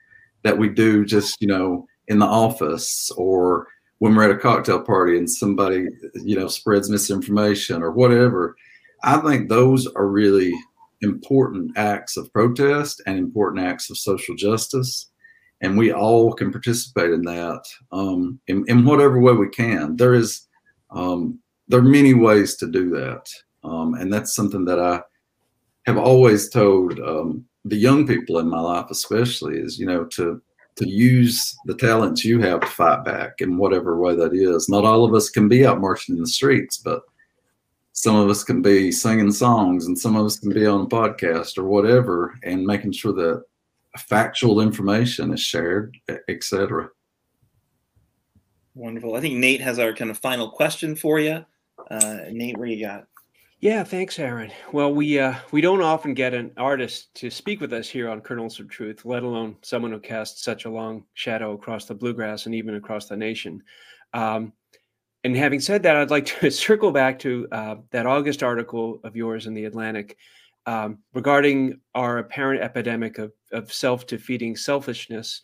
Speaker 4: that we do just you know in the office or when we're at a cocktail party and somebody you know spreads misinformation or whatever i think those are really important acts of protest and important acts of social justice and we all can participate in that um, in, in whatever way we can there is um, there are many ways to do that um, and that's something that i have always told um, the young people in my life, especially, is you know to to use the talents you have to fight back in whatever way that is. Not all of us can be out marching in the streets, but some of us can be singing songs, and some of us can be on a podcast or whatever, and making sure that factual information is shared, etc.
Speaker 1: Wonderful. I think Nate has our kind of final question for you. Uh, Nate, where you got?
Speaker 3: Yeah, thanks, Aaron. Well, we uh, we don't often get an artist to speak with us here on Kernels of Truth, let alone someone who casts such a long shadow across the bluegrass and even across the nation. Um, and having said that, I'd like to circle back to uh, that August article of yours in the Atlantic um, regarding our apparent epidemic of, of self-defeating selfishness,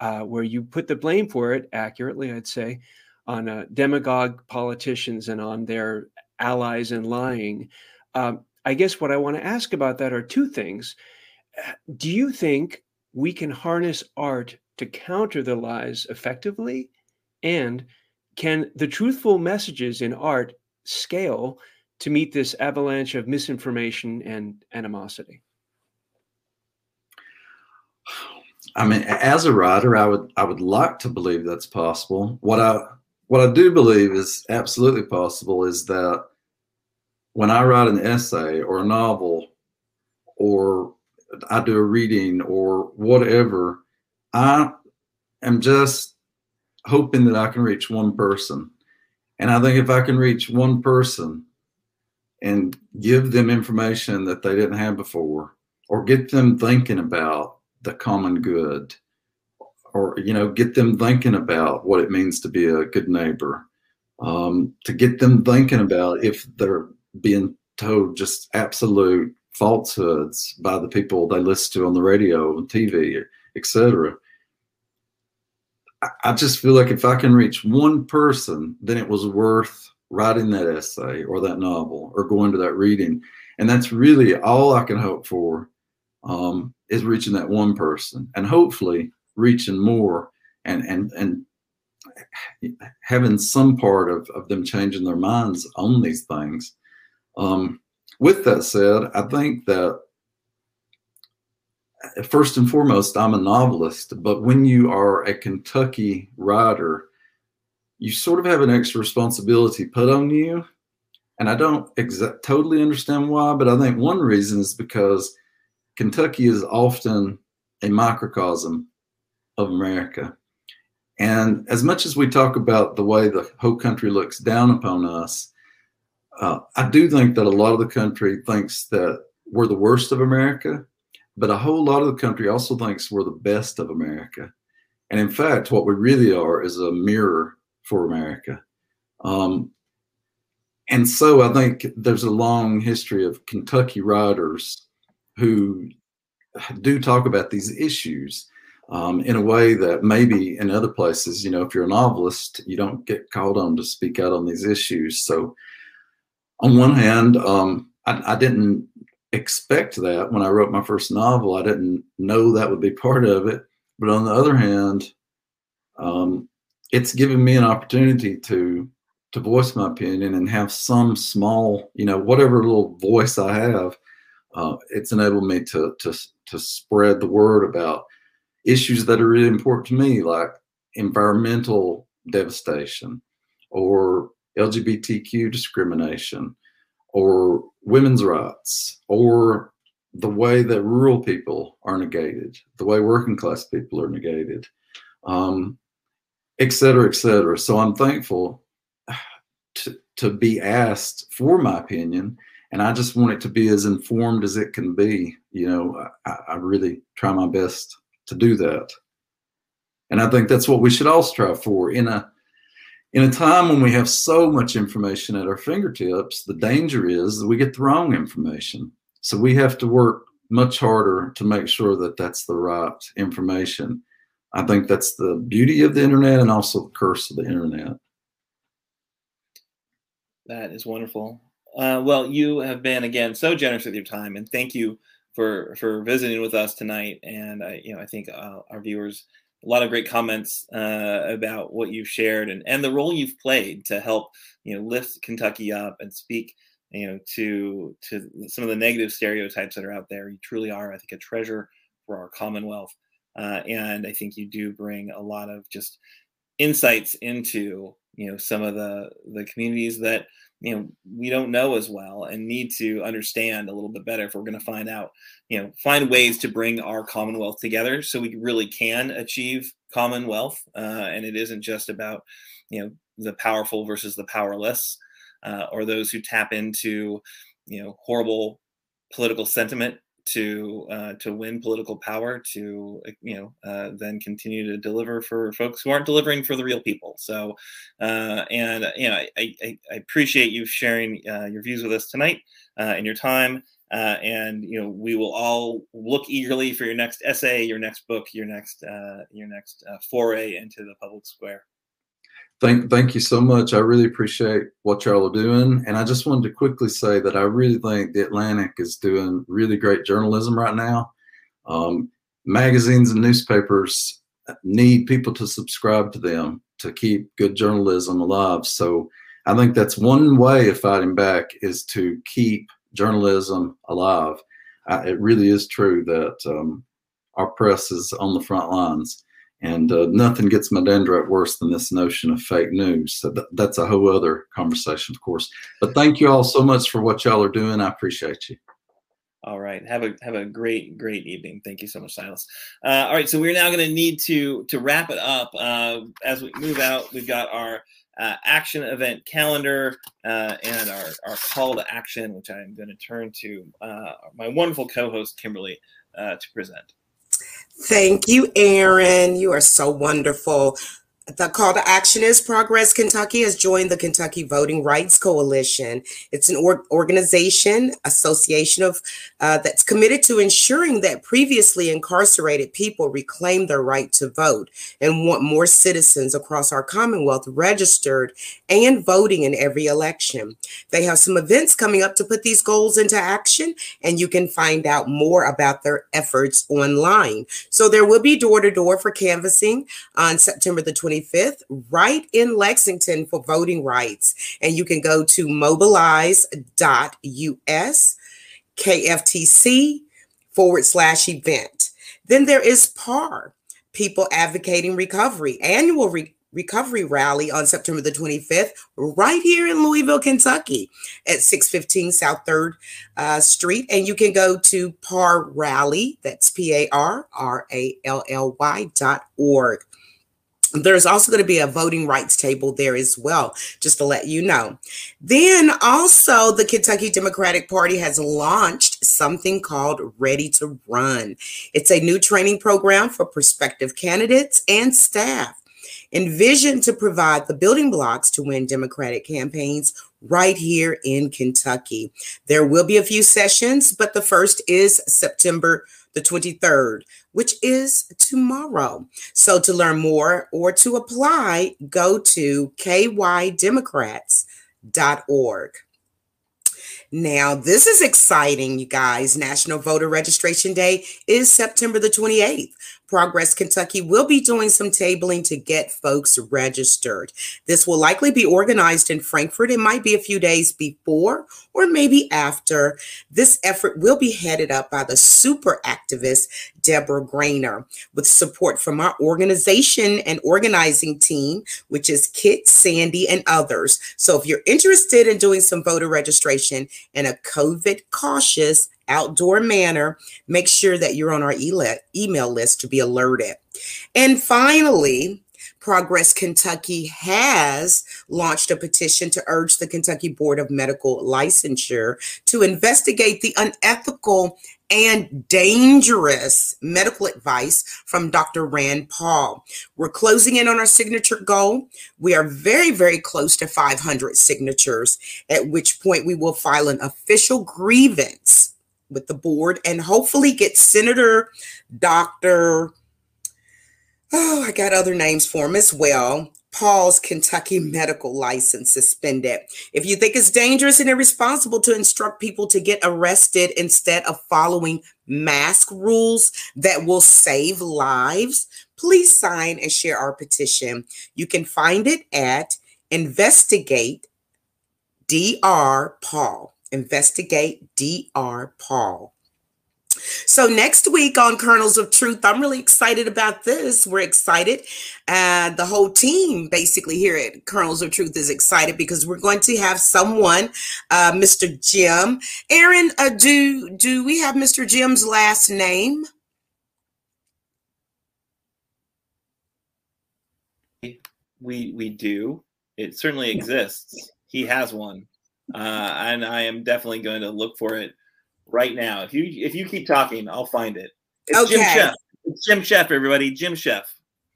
Speaker 3: uh, where you put the blame for it accurately, I'd say, on uh, demagogue politicians and on their allies in lying. Um, I guess what I want to ask about that are two things. Do you think we can harness art to counter the lies effectively? And can the truthful messages in art scale to meet this avalanche of misinformation and animosity?
Speaker 4: I mean, as a writer, I would I would like to believe that's possible. What I what I do believe is absolutely possible is that when I write an essay or a novel or I do a reading or whatever, I am just hoping that I can reach one person. And I think if I can reach one person and give them information that they didn't have before, or get them thinking about the common good, or you know, get them thinking about what it means to be a good neighbor, um, to get them thinking about if they're being told just absolute falsehoods by the people they listen to on the radio and TV, etc. I just feel like if I can reach one person, then it was worth writing that essay or that novel or going to that reading. And that's really all I can hope for um, is reaching that one person and hopefully reaching more and and and having some part of, of them changing their minds on these things um, with that said, I think that first and foremost, I'm a novelist, but when you are a Kentucky writer, you sort of have an extra responsibility put on you. And I don't exa- totally understand why, but I think one reason is because Kentucky is often a microcosm of America. And as much as we talk about the way the whole country looks down upon us, uh, I do think that a lot of the country thinks that we're the worst of America, but a whole lot of the country also thinks we're the best of America. And in fact, what we really are is a mirror for America. Um, and so I think there's a long history of Kentucky writers who do talk about these issues um, in a way that maybe in other places, you know, if you're a novelist, you don't get called on to speak out on these issues. So, on one hand, um, I, I, didn't expect that when I wrote my first novel. I didn't know that would be part of it. But on the other hand, um, it's given me an opportunity to to voice my opinion and have some small, you know, whatever little voice I have. Uh, it's enabled me to to to spread the word about issues that are really important to me, like environmental devastation or LGBTQ discrimination or women's rights or the way that rural people are negated, the way working class people are negated, um, et cetera, et cetera. So I'm thankful to, to be asked for my opinion. And I just want it to be as informed as it can be. You know, I, I really try my best to do that. And I think that's what we should all strive for in a in a time when we have so much information at our fingertips, the danger is that we get the wrong information. So we have to work much harder to make sure that that's the right information. I think that's the beauty of the internet and also the curse of the internet.
Speaker 1: That is wonderful. Uh, well, you have been again so generous with your time, and thank you for for visiting with us tonight. And I, you know, I think uh, our viewers a lot of great comments uh, about what you've shared and and the role you've played to help you know lift Kentucky up and speak you know to to some of the negative stereotypes that are out there. You truly are, I think, a treasure for our Commonwealth, uh, and I think you do bring a lot of just insights into you know some of the the communities that you know we don't know as well and need to understand a little bit better if we're going to find out you know find ways to bring our commonwealth together so we really can achieve commonwealth uh, and it isn't just about you know the powerful versus the powerless uh, or those who tap into you know horrible political sentiment to uh, to win political power to you know uh, then continue to deliver for folks who aren't delivering for the real people. So uh, and you know I, I, I appreciate you sharing uh, your views with us tonight uh, and your time uh, and you know we will all look eagerly for your next essay your next book your next your next foray into the public square
Speaker 4: Thank, thank you so much. I really appreciate what y'all are doing. And I just wanted to quickly say that I really think the Atlantic is doing really great journalism right now. Um, magazines and newspapers need people to subscribe to them to keep good journalism alive. So I think that's one way of fighting back is to keep journalism alive. I, it really is true that um, our press is on the front lines. And uh, nothing gets my dendrite worse than this notion of fake news. So th- that's a whole other conversation, of course. But thank you all so much for what y'all are doing. I appreciate you.
Speaker 1: All right. Have a have a great great evening. Thank you so much, Silas. Uh, all right. So we're now going to need to to wrap it up. Uh, as we move out, we've got our uh, action event calendar uh, and our, our call to action, which I'm going to turn to uh, my wonderful co-host Kimberly uh, to present.
Speaker 2: Thank you, Aaron. You are so wonderful. The call to action is Progress Kentucky has joined the Kentucky Voting Rights Coalition. It's an or- organization, association of uh, that's committed to ensuring that previously incarcerated people reclaim their right to vote and want more citizens across our Commonwealth registered and voting in every election. They have some events coming up to put these goals into action, and you can find out more about their efforts online. So there will be door to door for canvassing on September the 25th 25th, right in Lexington for voting rights. And you can go to mobilize.us KFTC forward slash event. Then there is PAR, People Advocating Recovery, annual re- recovery rally on September the 25th, right here in Louisville, Kentucky at 615 South 3rd uh, Street. And you can go to PAR Rally, that's P A R R A L L Y dot org. There's also going to be a voting rights table there as well, just to let you know. Then also, the Kentucky Democratic Party has launched something called Ready to Run. It's a new training program for prospective candidates and staff envisioned to provide the building blocks to win Democratic campaigns right here in Kentucky. There will be a few sessions, but the first is September the 23rd, which is tomorrow. So to learn more or to apply, go to kydemocrats.org. Now, this is exciting, you guys. National Voter Registration Day is September the 28th. Progress Kentucky will be doing some tabling to get folks registered. This will likely be organized in Frankfort. It might be a few days before or maybe after. This effort will be headed up by the super activist Deborah Grainer with support from our organization and organizing team, which is Kit, Sandy, and others. So if you're interested in doing some voter registration in a COVID cautious outdoor manner, make sure that you're on our email list to be alerted. And finally, Progress Kentucky has launched a petition to urge the Kentucky Board of Medical Licensure to investigate the unethical and dangerous medical advice from Dr. Rand Paul. We're closing in on our signature goal. We are very, very close to 500 signatures, at which point we will file an official grievance with the board and hopefully get Senator Dr. Oh, I got other names for him as well. Paul's Kentucky medical license suspended. If you think it's dangerous and irresponsible to instruct people to get arrested instead of following mask rules that will save lives, please sign and share our petition. You can find it at investigate Dr. Paul investigate Dr. Paul. So next week on Kernels of Truth, I'm really excited about this. We're excited. Uh, the whole team basically here at Kernels of Truth is excited because we're going to have someone, uh, Mr. Jim. Aaron, uh, do do we have Mr. Jim's last name?
Speaker 1: We we do. It certainly exists. He has one uh, and I am definitely going to look for it right now. If you if you keep talking, I'll find it. It's okay. Jim Scheff. It's Jim Scheff, everybody. Jim Scheff.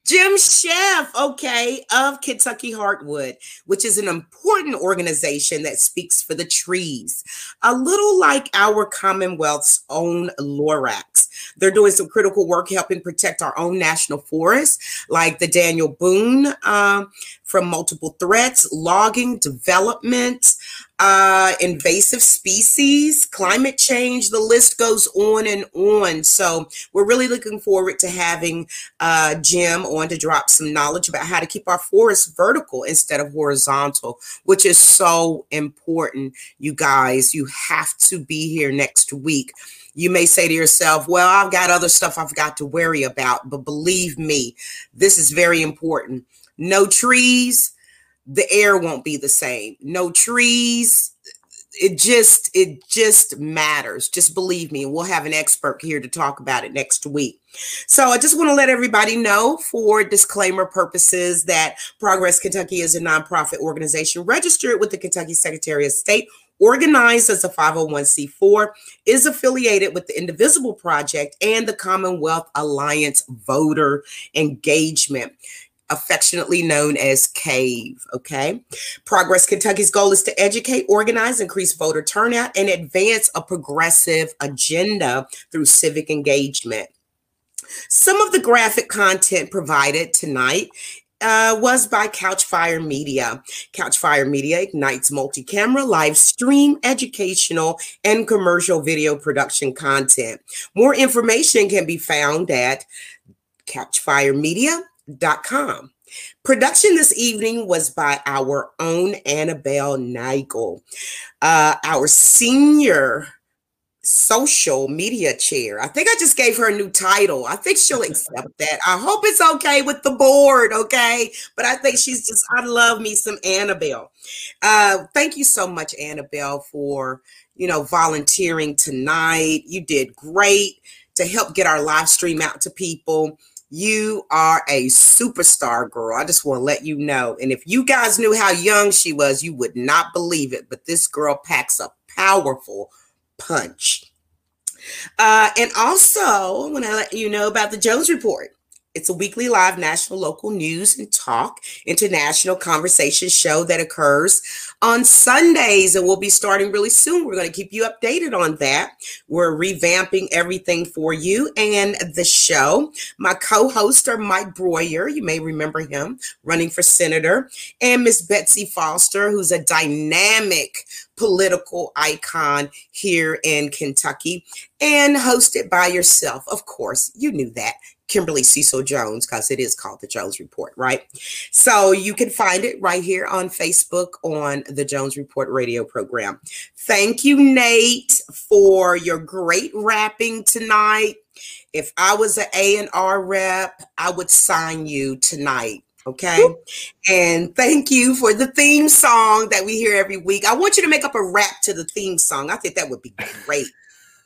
Speaker 2: Jim Scheff, okay, of Kentucky Heartwood, which is an important organization that speaks for the trees, a little like our Commonwealth's own Lorax. They're doing some critical work helping protect our own national forests, like the Daniel Boone um, from multiple threats, logging, development, uh, invasive species, climate change, the list goes on and on. So we're really looking forward to having uh, Jim on to drop some knowledge about how to keep our forests vertical instead of horizontal, which is so important, you guys. You have to be here next week. You may say to yourself, well, I've got other stuff I've got to worry about, but believe me, this is very important. No trees, the air won't be the same. No trees, it just it just matters. Just believe me we'll have an expert here to talk about it next week. So i just want to let everybody know for disclaimer purposes that progress kentucky is a nonprofit organization registered with the kentucky secretary of state organized as a 501c4 is affiliated with the indivisible project and the commonwealth alliance voter engagement affectionately known as CAVE. Okay. Progress Kentucky's goal is to educate, organize, increase voter turnout, and advance a progressive agenda through civic engagement. Some of the graphic content provided tonight uh, was by Couchfire Media. Couchfire Media ignites multi camera, live stream, educational, and commercial video production content. More information can be found at Couchfire Media com. Production this evening was by our own Annabelle Nigel. Uh, our senior social media chair. I think I just gave her a new title. I think she'll accept that. I hope it's okay with the board, okay? But I think she's just, I love me some Annabelle. Uh, thank you so much, Annabelle, for, you know, volunteering tonight. You did great to help get our live stream out to people. You are a superstar, girl. I just want to let you know. And if you guys knew how young she was, you would not believe it. But this girl packs a powerful punch. Uh, and also, I want to let you know about the Jones Report. It's a weekly live national, local news and talk international conversation show that occurs on Sundays and we'll be starting really soon. We're going to keep you updated on that. We're revamping everything for you and the show. My co-hosts are Mike Breuer, you may remember him running for senator, and Miss Betsy Foster, who's a dynamic political icon here in Kentucky and hosted by yourself. Of course, you knew that. Kimberly Cecil Jones, because it is called the Jones Report, right? So you can find it right here on Facebook on the Jones Report radio program. Thank you, Nate, for your great rapping tonight. If I was an A&R rep, I would sign you tonight. Okay. And thank you for the theme song that we hear every week. I want you to make up a rap to the theme song. I think that would be great.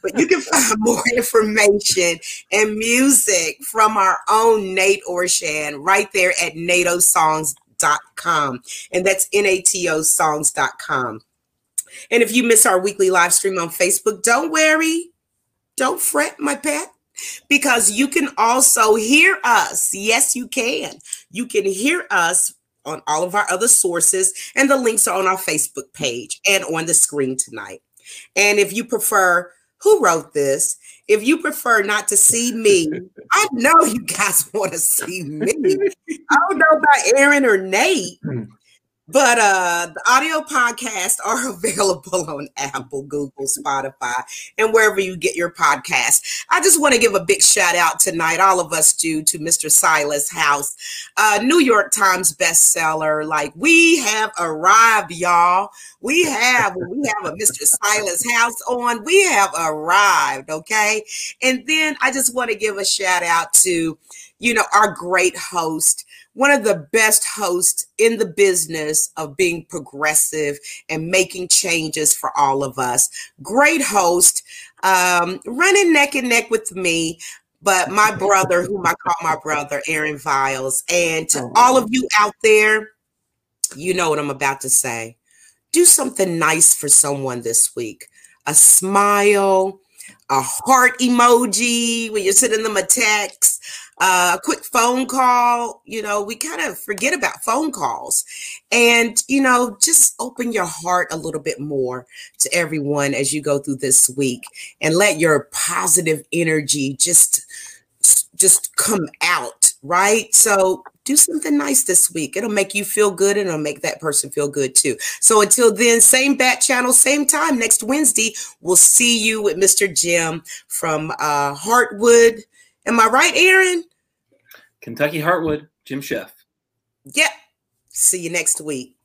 Speaker 2: But you can find more information and music from our own Nate Orshan right there at natosongs.com. And that's N-A-T-O songs.com. And if you miss our weekly live stream on Facebook, don't worry. Don't fret, my pet because you can also hear us. Yes, you can. You can hear us on all of our other sources, and the links are on our Facebook page and on the screen tonight. And if you prefer, who wrote this? If you prefer not to see me, I know you guys want to see me. I don't know about Aaron or Nate, hmm. But uh, the audio podcasts are available on Apple, Google, Spotify, and wherever you get your podcasts. I just want to give a big shout out tonight, all of us do, to Mr. Silas House, uh, New York Times bestseller. Like we have arrived, y'all. We have we have a Mr. Silas House on. We have arrived, okay. And then I just want to give a shout out to, you know, our great host one of the best hosts in the business of being progressive and making changes for all of us. Great host, um, running neck and neck with me, but my brother, whom I call my brother, Aaron Viles. And to all of you out there, you know what I'm about to say. Do something nice for someone this week. A smile, a heart emoji when you're sending them a text, uh, a quick phone call. You know, we kind of forget about phone calls. And, you know, just open your heart a little bit more to everyone as you go through this week and let your positive energy just just come out right so do something nice this week it'll make you feel good and it'll make that person feel good too so until then same bat channel same time next wednesday we'll see you with mr jim from uh heartwood am i right aaron
Speaker 1: Kentucky Heartwood, Jim Scheff.
Speaker 2: Yep. See you next week.